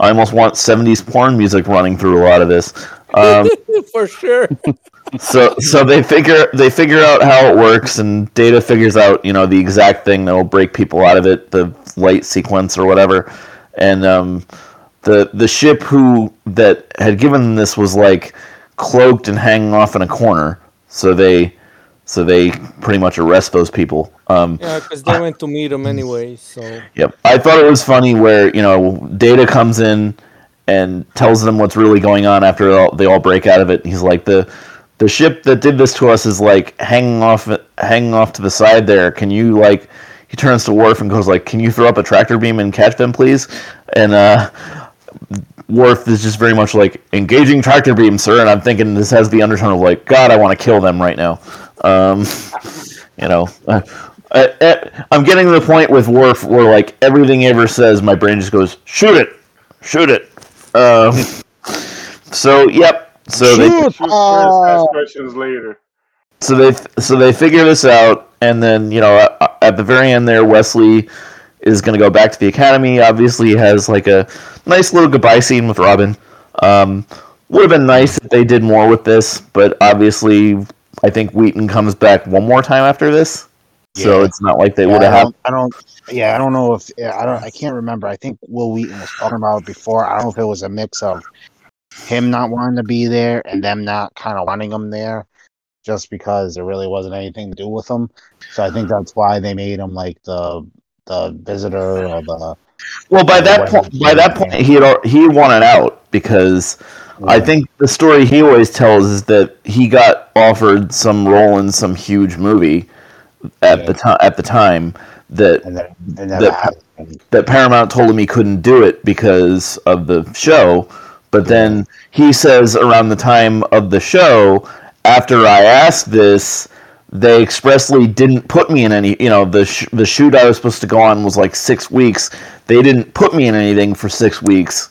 I almost want '70s porn music running through a lot of this. Um, *laughs* For sure. *laughs* so so they figure they figure out how it works and data figures out you know the exact thing that will break people out of it the light sequence or whatever and um, the the ship who that had given this was like cloaked and hanging off in a corner so they so they pretty much arrest those people um, Yeah, because they went to meet him anyway. So Yep. I thought it was funny where, you know, Data comes in and tells them what's really going on after all, they all break out of it. He's like the the ship that did this to us is like hanging off hanging off to the side there. Can you like he turns to Worf and goes like, "Can you throw up a tractor beam and catch them, please?" And uh Worf is just very much like engaging tractor beam, sir. And I'm thinking this has the undertone of like, God, I want to kill them right now. Um, you know, uh, uh, uh, I'm getting to the point with Worf where like everything he ever says, my brain just goes, shoot it, shoot it. Um, so yep. So they Shoot! Shoot first, ask questions later. so they so they figure this out, and then you know at, at the very end there, Wesley is going to go back to the academy. Obviously, he has like a nice little goodbye scene with Robin. Um, would have been nice if they did more with this, but obviously, I think Wheaton comes back one more time after this, so it's not like they Yeah, would have had. don't, I don't. Yeah, I don't know if yeah, I don't. I can't remember. I think Wil Wheaton was talking about it before. I don't know if it was a mix of him not wanting to be there and them not kind of wanting him there, just because there really wasn't anything to do with him. So I think that's why they made him like the the visitor or the. Well, by that point, by that point, he had he wanted out because I think the story he always tells is that he got offered some role in some huge movie at Yeah. the time at the time that and then it never that- that Paramount told him he couldn't do it because of the show. But then he says around the time of the show, after I asked this, they expressly didn't put me in any. You know, the sh- the shoot I was supposed to go on was like six weeks. They didn't put me in anything for six weeks,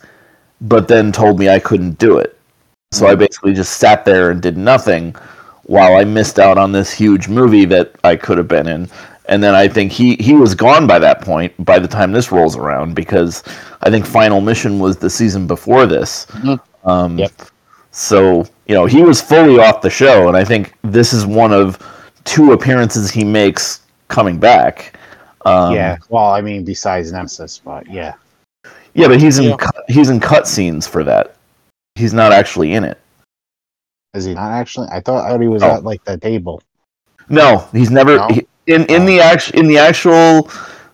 but then told me I couldn't do it. So I mm. basically just sat there and did nothing while I missed out on this huge movie that I could have been in. And then I think he, he was gone by that point, by the time this rolls around, because I think Final Mission was the season before this. Mhm. Um, Yep. So, you know, he was fully off the show, and I think this is one of two appearances he makes coming back. Um, yeah. Well, I mean, besides Nemesis, but yeah. Yeah, but he's in Yeah. cut, he's in cutscenes for that. He's not actually in it. Is he not actually? I thought, I thought he was Oh. at like the table. No, he's never No? he- in in the act in the actual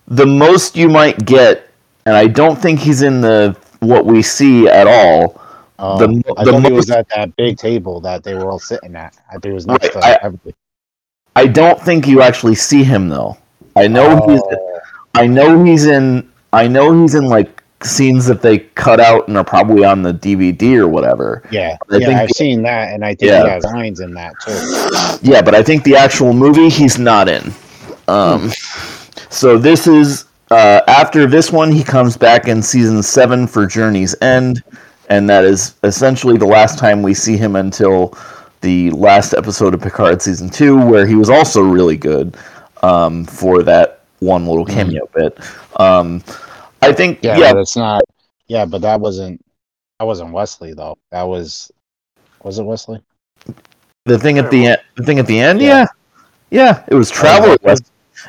the most you might get, and I don't think he's in the what we see at all. Oh, The- um, I the thought he was at that big table that they were all sitting at. I think it was next Right, to I- everything. I don't think you actually see him though. I know he's Oh, I know he's in I know he's in like scenes that they cut out and are probably on the DVD or whatever. yeah, I yeah. think- I've seen that, and I think Yeah. he has lines in that too. Yeah, but I think the actual movie he's not in. Um, so this is uh, after this one, he comes back in season seven for Journey's End, and that is essentially the last time we see him until the last episode of Picard season two, where he was also really good um, for that one little cameo bit. Um, I think, Yeah, yeah, but not. Yeah, but that wasn't. That wasn't Wesley though. That was. Was it Wesley? the thing at the end, the thing at the end, Yeah. yeah, yeah, it was Traveler. yeah.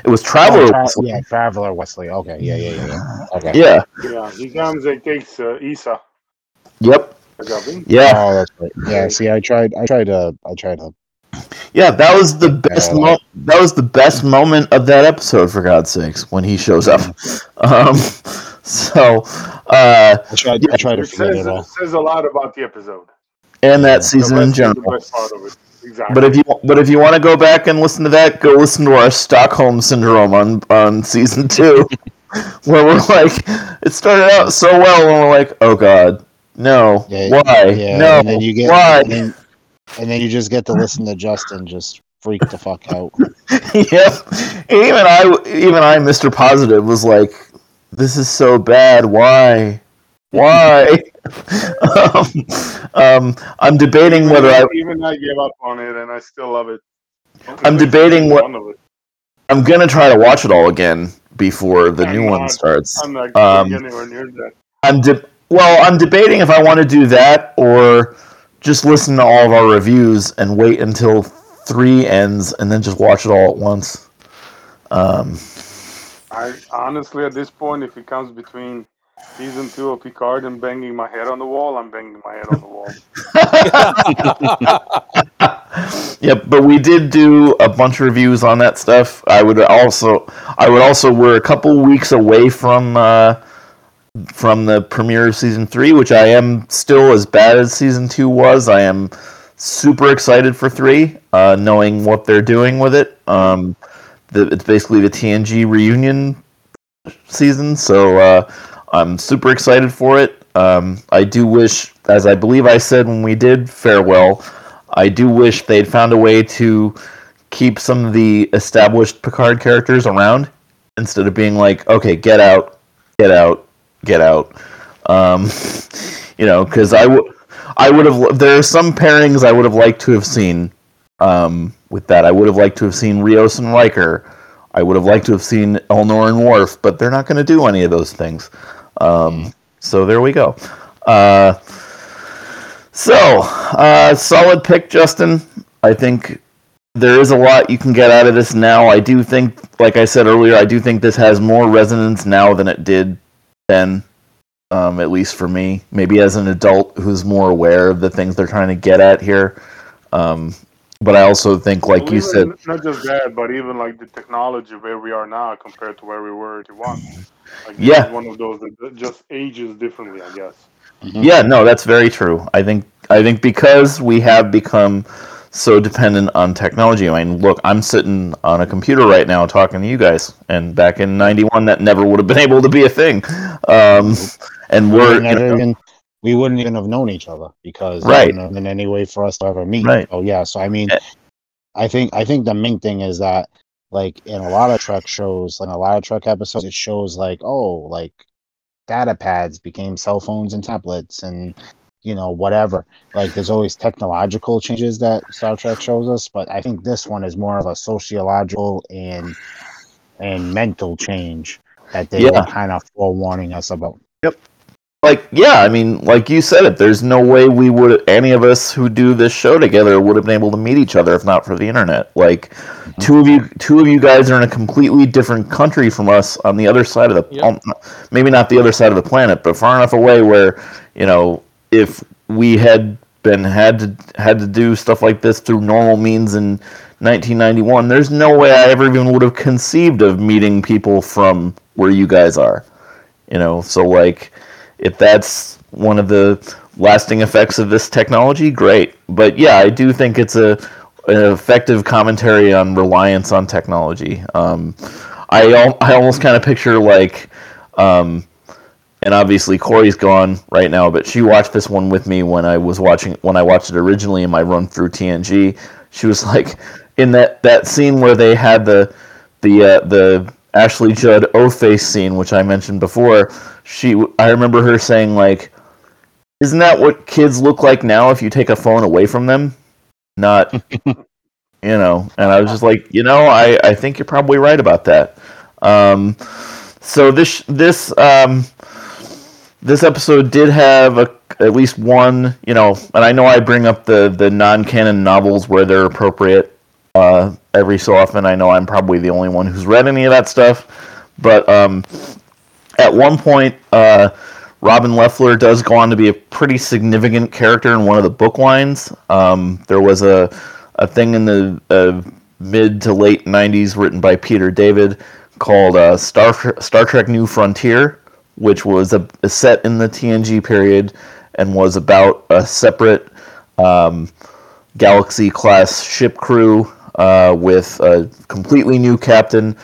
West, it was Traveler. Oh, Tra- Wesley. yeah, Traveler Wesley. Okay, yeah, yeah, yeah. yeah. *sighs* Okay. yeah, Yeah, he comes and takes uh, Isa. yep, yeah. Oh, that's right. Yeah. See, I tried. I tried to. I tried to. Yeah, that was the best. Yeah. Mo- that was the best moment of that episode, for God's sakes, when he shows up. *laughs* Um, so, uh, I tried. I tried to forget says, it all. says a lot about the episode. and that The season in rest is the general. Best part of it. Exactly. But if you but if you want to go back and listen to that, go listen to our Stockholm syndrome on on season *laughs* two, where we're like, it started out so well, and we're like, oh God, no, Yeah, why, Yeah, no, and then you get. why? And then, and then you just get to listen to Justin just freak the fuck out. *laughs* yep. Even I, even I, Mr. Positive, was like, "This is so bad. Why? Why?" *laughs* *laughs* um, um, I'm debating whether I, even I gave up on it, and I still love it. I'm debating what-. I'm gonna try to watch it all again before the I'm new one starts. I'm not Um, anywhere near that. I'm de- well, I'm debating if I want to do that or just listen to all of our reviews and wait until three ends and then just watch it all at once. Um, I honestly, at this point, if it comes between season two of Picard and banging my head on the wall, I'm banging my head on the wall. *laughs* Yep, but we did do a bunch of reviews on that stuff. I would also, I would also, we're a couple weeks away from uh, from the premiere of season three, which I am still as bad as season two was. I am super excited for three, uh, knowing what they're doing with it. Um, the, it's basically the TNG reunion season, so uh, I'm super excited for it. Um, I do wish, as I believe I said when we did farewell, I do wish they'd found a way to keep some of the established Picard characters around instead of being like, okay, get out, get out, get out. Um, *laughs* you know, because I would, I would have. There are some pairings I would have liked to have seen. Um, with that, I would have liked to have seen Rios and Riker. I would have liked to have seen Elnor and Worf, but they're not going to do any of those things. Um, so there we go. Uh, so, uh, solid pick, Justin. I think there is a lot you can get out of this now. I do think, like I said earlier, I do think this has more resonance now than it did then, um, at least for me. Maybe as an adult who's more aware of the things they're trying to get at here. Um, but I also think, like Well, you even- said, not just that, but even like the technology where we are now compared to where we were at one. Like, Yeah. one of those that just ages differently, I guess. Yeah, no, that's very true. I think I think because we have become so dependent on technology. I mean, look, I'm sitting on a computer right now talking to you guys, and back in '91, that never would have been able to be a thing. Um, and We we're wouldn't have even- we wouldn't even have known each other because there Right. wouldn't have been any way for us to ever meet. Right. Oh yeah. So I mean. I think I think the main thing is that like in a lot of Trek shows, in a lot of Trek episodes, it shows like oh like data pads became cell phones and tablets and you know whatever. Like there's always technological changes that Star Trek shows us, but I think this one is more of a sociological and and mental change that they Yeah. were kind of forewarning us about. Like, yeah, I mean, like you said it. There's no way we would any of us who do this show together would have been able to meet each other if not for the internet. Like, two of you, two of you guys are in a completely different country from us on the other side of the, Yep. um, maybe not the other side of the planet, but far enough away where you know if we had been had to had to do stuff like this through normal means in 1991, there's no way I ever even would have conceived of meeting people from where you guys are. You know, so like if that's one of the lasting effects of this technology, great. But yeah, I do think it's a an effective commentary on reliance on technology. Um, I I almost kind of picture like, um, and obviously Corey's gone right now, but she watched this one with me when I was watching when I watched it originally in my run through TNG. She was like in that that scene where they had the the uh, the Ashley Judd O face scene, which I mentioned before. She I remember her saying like, "Isn't that what kids look like now if you take a phone away from them?" Not *laughs* you know and i was just like you know i i think you're probably right about that um so this this um this episode did have a, at least one you know and i know i bring up the the non-canon novels where they're appropriate uh every so often i know i'm probably the only one who's read any of that stuff but um at one point uh Robin Leffler does go on to be a pretty significant character in one of the book lines. Um, there was a a thing in the uh, mid to late 90s written by Peter David called uh, Star, Star Trek New Frontier, which was a, a, set in the TNG period and was about a separate um, Galaxy class ship crew uh, with a completely new captain,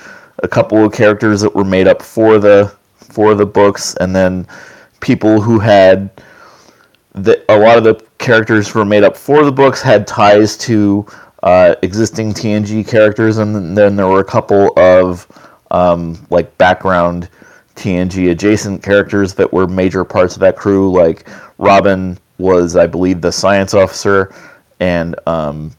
a couple of characters that were made up for the for the books, and then people who had the, a lot of the characters who were made up for the books had ties to uh, existing TNG characters, and then there were a couple of um, like background TNG adjacent characters that were major parts of that crew. Like Robin was, I believe, the science officer, and um,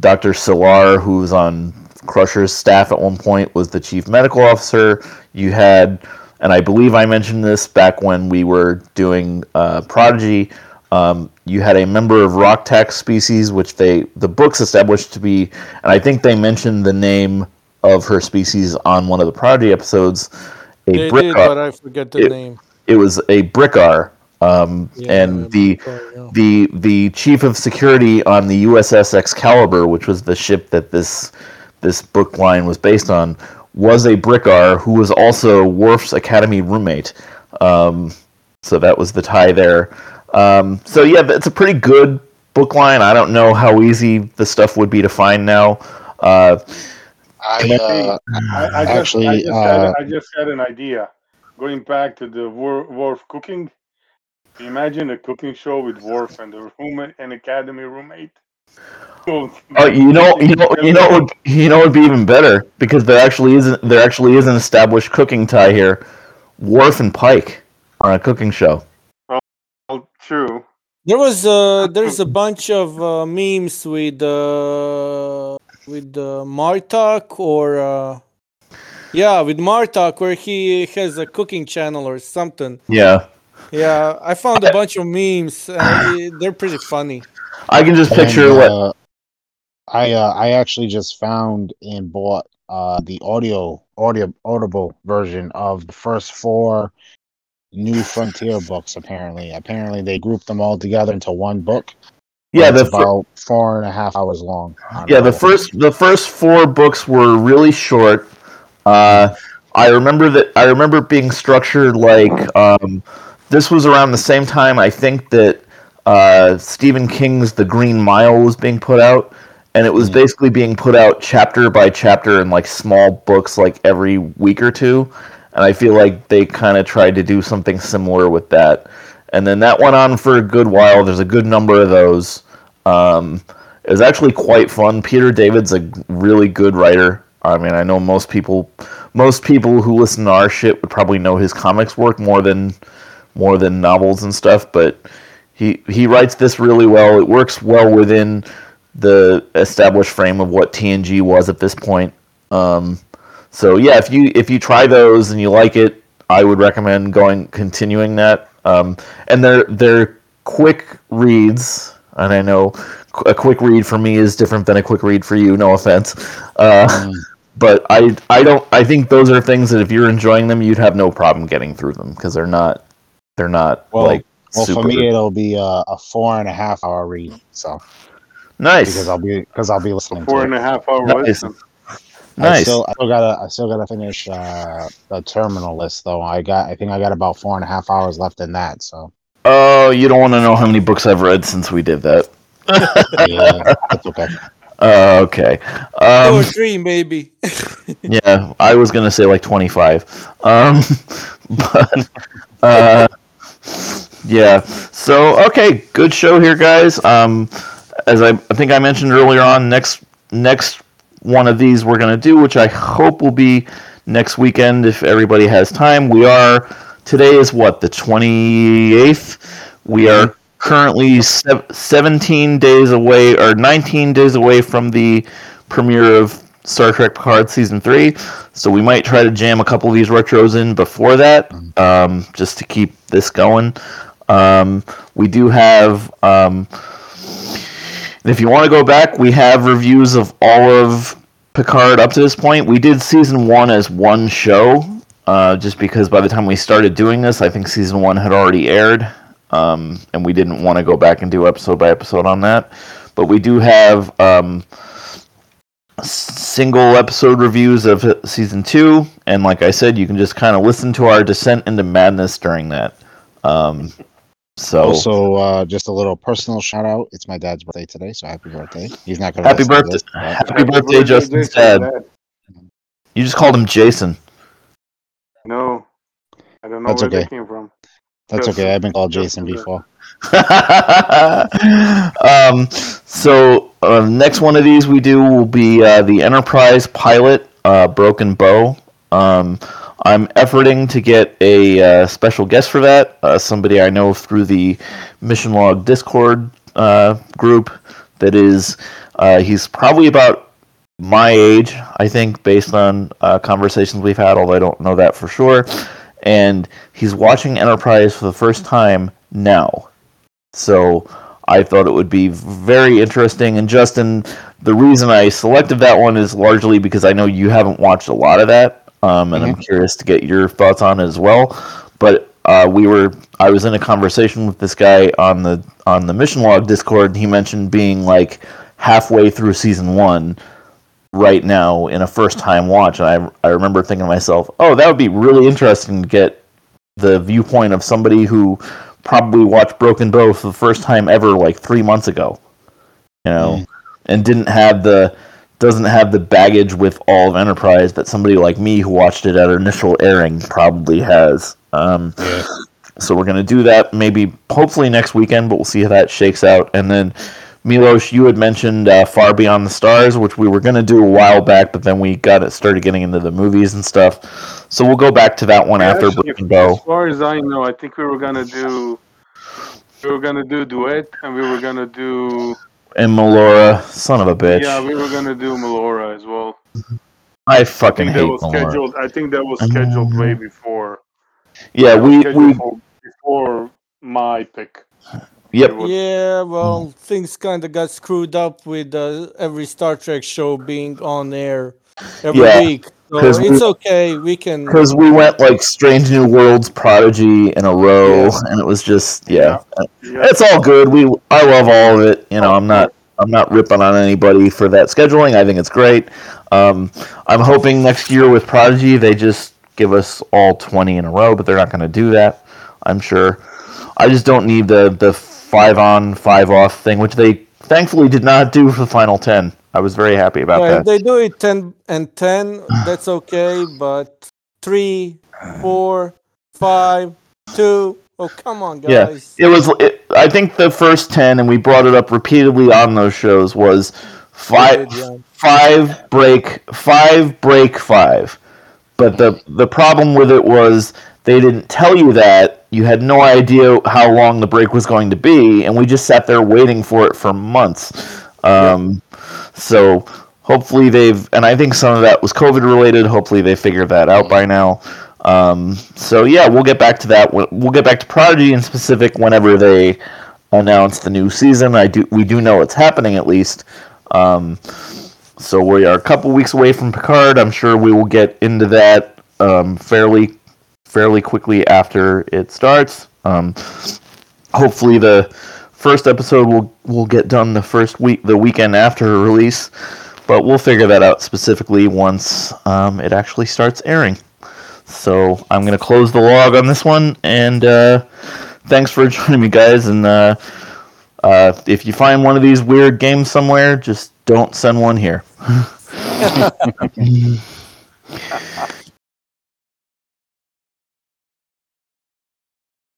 Dr. Selar, who was on Crusher's staff at one point, was the chief medical officer. You had, and I believe I mentioned this back when we were doing uh, Prodigy. Um, you had a member of Rok-Tahk species, which they the books established to be, and I think they mentioned the name of her species on one of the Prodigy episodes. A they did, but I forget the it, name. It was a Brikar, um, yeah, and the yeah. the the chief of security on the USS Excalibur, which was the ship that this this book line was based on, was a Brikar who was also Worf's academy roommate. Um, so that was the tie there. Um, so yeah, it's a pretty good book line. I don't know how easy the stuff would be to find now. Uh, I, uh, I, I, just, actually, I just, uh, had, I just had an idea. Going back to the Worf cooking, imagine a cooking show with Worf and the roommate and academy roommate. Oh, you know, you know, you know, *laughs* you know, would be even better because there actually isn't there actually is an established cooking tie here. Worf and Pike on a cooking show. Oh, True. There was uh there's a bunch of uh, memes with uh with uh, Martok or uh yeah with Martok where he has a cooking channel or something. Yeah. Yeah, I found a bunch of memes. And they're pretty funny. I can just picture and, uh, what I uh, I actually just found and bought uh the audio audio audible version of the first four New Frontier books. Apparently, apparently they grouped them all together into one book. Yeah, that's about four and a half hours long. Yeah, the first the first four books were really short. Uh, I remember that I remember being structured like um, this was around the same time I think that uh, Stephen King's The Green Mile was being put out, and it was mm. basically being put out chapter by chapter in like small books like every week or two and I feel like they kind of tried to do something similar with that. And then that went on for a good while. There's a good number of those. Um, it was actually quite fun. Peter David's a really good writer. I mean, I know most people, most people who listen to our shit would probably know his comics work more than, more than novels and stuff. But he he writes this really well. It works well within the established frame of what TNG was at this point. Um, so yeah, if you if you try those and you like it, I would recommend going continuing that. Um, and they're they're quick reads, and I know a quick read for me is different than a quick read for you. No offense, uh, mm. *laughs* but I I don't I think those are things that if you're enjoying them, you'd have no problem getting through them because they're not they're not well, like. Well, super. for me, it'll be a, a, four and a half hour read. So nice because I'll be because I'll be listening. A four and a half hour nice. listen. Nice. I still, I still gotta, I still gotta finish uh, the terminal list though. I got, I think I got about four and a half hours left in that. So. Oh, you don't want to know how many books I've read since we did that. *laughs* yeah, that's okay. Uh, okay. Two or Um, three, maybe. *laughs* yeah, I was gonna say like twenty five. Um, *laughs* but uh, yeah. So okay, good show here, guys. Um, as I, I think I mentioned earlier on, next next one of these we're gonna do, which I hope will be next weekend if everybody has time. We are today is what the twenty eighth. We are currently sev- seventeen days away or nineteen days away from the premiere of Star Trek Picard season three. So we might try to jam a couple of these retros in before that, um, just to keep this going. Um, we do have. Um, if you want to go back, we have reviews of all of Picard up to this point. We did season one as one show, uh, just because by the time we started doing this, I think season one had already aired, um, and we didn't want to go back and do episode by episode on that. But we do have um, single episode reviews of season two, and like I said, you can just kind of listen to our descent into madness during that. Um, so Also, uh, just a little personal shout out. It's my dad's birthday today, so happy birthday. He's not gonna Happy listen to birthday. this, but happy birthday, Justin's Jason, dad. You just called him Jason. No, I don't know That's where they okay. came from. That's Yes. okay. I've been called Jason before. *laughs* um, so uh, next one of these we do will be uh, the Enterprise pilot, uh, Broken Bow. Um, I'm efforting to get a uh, special guest for that. Uh, somebody I know through the Mission Log Discord uh, group. That is, he's probably about my age, I think, based on conversations we've had. Although I don't know that for sure. And he's watching Enterprise for the first time now. So I thought it would be very interesting. And Justin, the reason I selected that one is largely because I know you haven't watched a lot of that, um, and I'm curious to get your thoughts on it as well. But uh, we were, I was in a conversation with this guy on the on the Mission Log Discord, and he mentioned being like halfway through season one right now in a first time watch, and I I remember thinking to myself, oh, that would be really interesting to get the viewpoint of somebody who probably watched Broken Bow for the first time ever like three months ago, you know, and didn't have the doesn't have the baggage with all of Enterprise that somebody like me who watched it at our initial airing probably has. Um, Yeah. so we're gonna do that maybe hopefully next weekend, but we'll see how that shakes out. And then Milos, you had mentioned uh, Far Beyond the Stars, which we were gonna do a while back, but then we got it started getting into the movies and stuff. So we'll go back to that one after Actually, Broken Bow. As far as I know, I think we were gonna do we were gonna do duet, and we were gonna do And Melora, son of a bitch. yeah, we were gonna do Melora as well. I I fucking think hate that was Melora. scheduled. I think that was scheduled way before. Yeah, we we before my pick. Yep. Yeah, well, things kind of got screwed up with uh, every Star Trek show being on air every Yeah, week. So 'cause it's we- okay. We can. Because we went like Strange New Worlds, Prodigy in a row, Yeah. and it was just yeah. Yeah. It's all good. We I love all of it. You know, I'm not I'm not ripping on anybody for that scheduling. I think it's great. Um, I'm hoping next year with Prodigy they just give us all 20 in a row, but they're not going to do that. I'm sure. I just don't need the the five on five off thing, which they thankfully did not do for the final 10. I was very happy about Yeah, that. if they do it 10 and 10, that's okay, but 3, 4, 5, 2, oh, come on, guys. Yeah, it was. It, I think the first ten, and we brought it up repeatedly on those shows, was five, yeah. five break, five break five. But the the problem with it was they didn't tell you that. You had no idea how long the break was going to be, and we just sat there waiting for it for months. Um, So hopefully they've, and I think some of that was COVID related. Hopefully they figured that out by now. Um, so yeah, we'll get back to that. We'll we'll get back to Prodigy in specific whenever they announce the new season. I do, we do know it's happening at least. Um, so we are a couple weeks away from Picard. I'm sure we will get into that um, fairly, fairly quickly after it starts. Um, hopefully the first episode will will get done the first week, the weekend after release. But we'll figure that out specifically once um, it actually starts airing. So I'm gonna close the log on this one, and uh, thanks for *laughs* joining me, guys. And uh, uh, if you find one of these weird games somewhere, just don't send one here. *laughs* *laughs*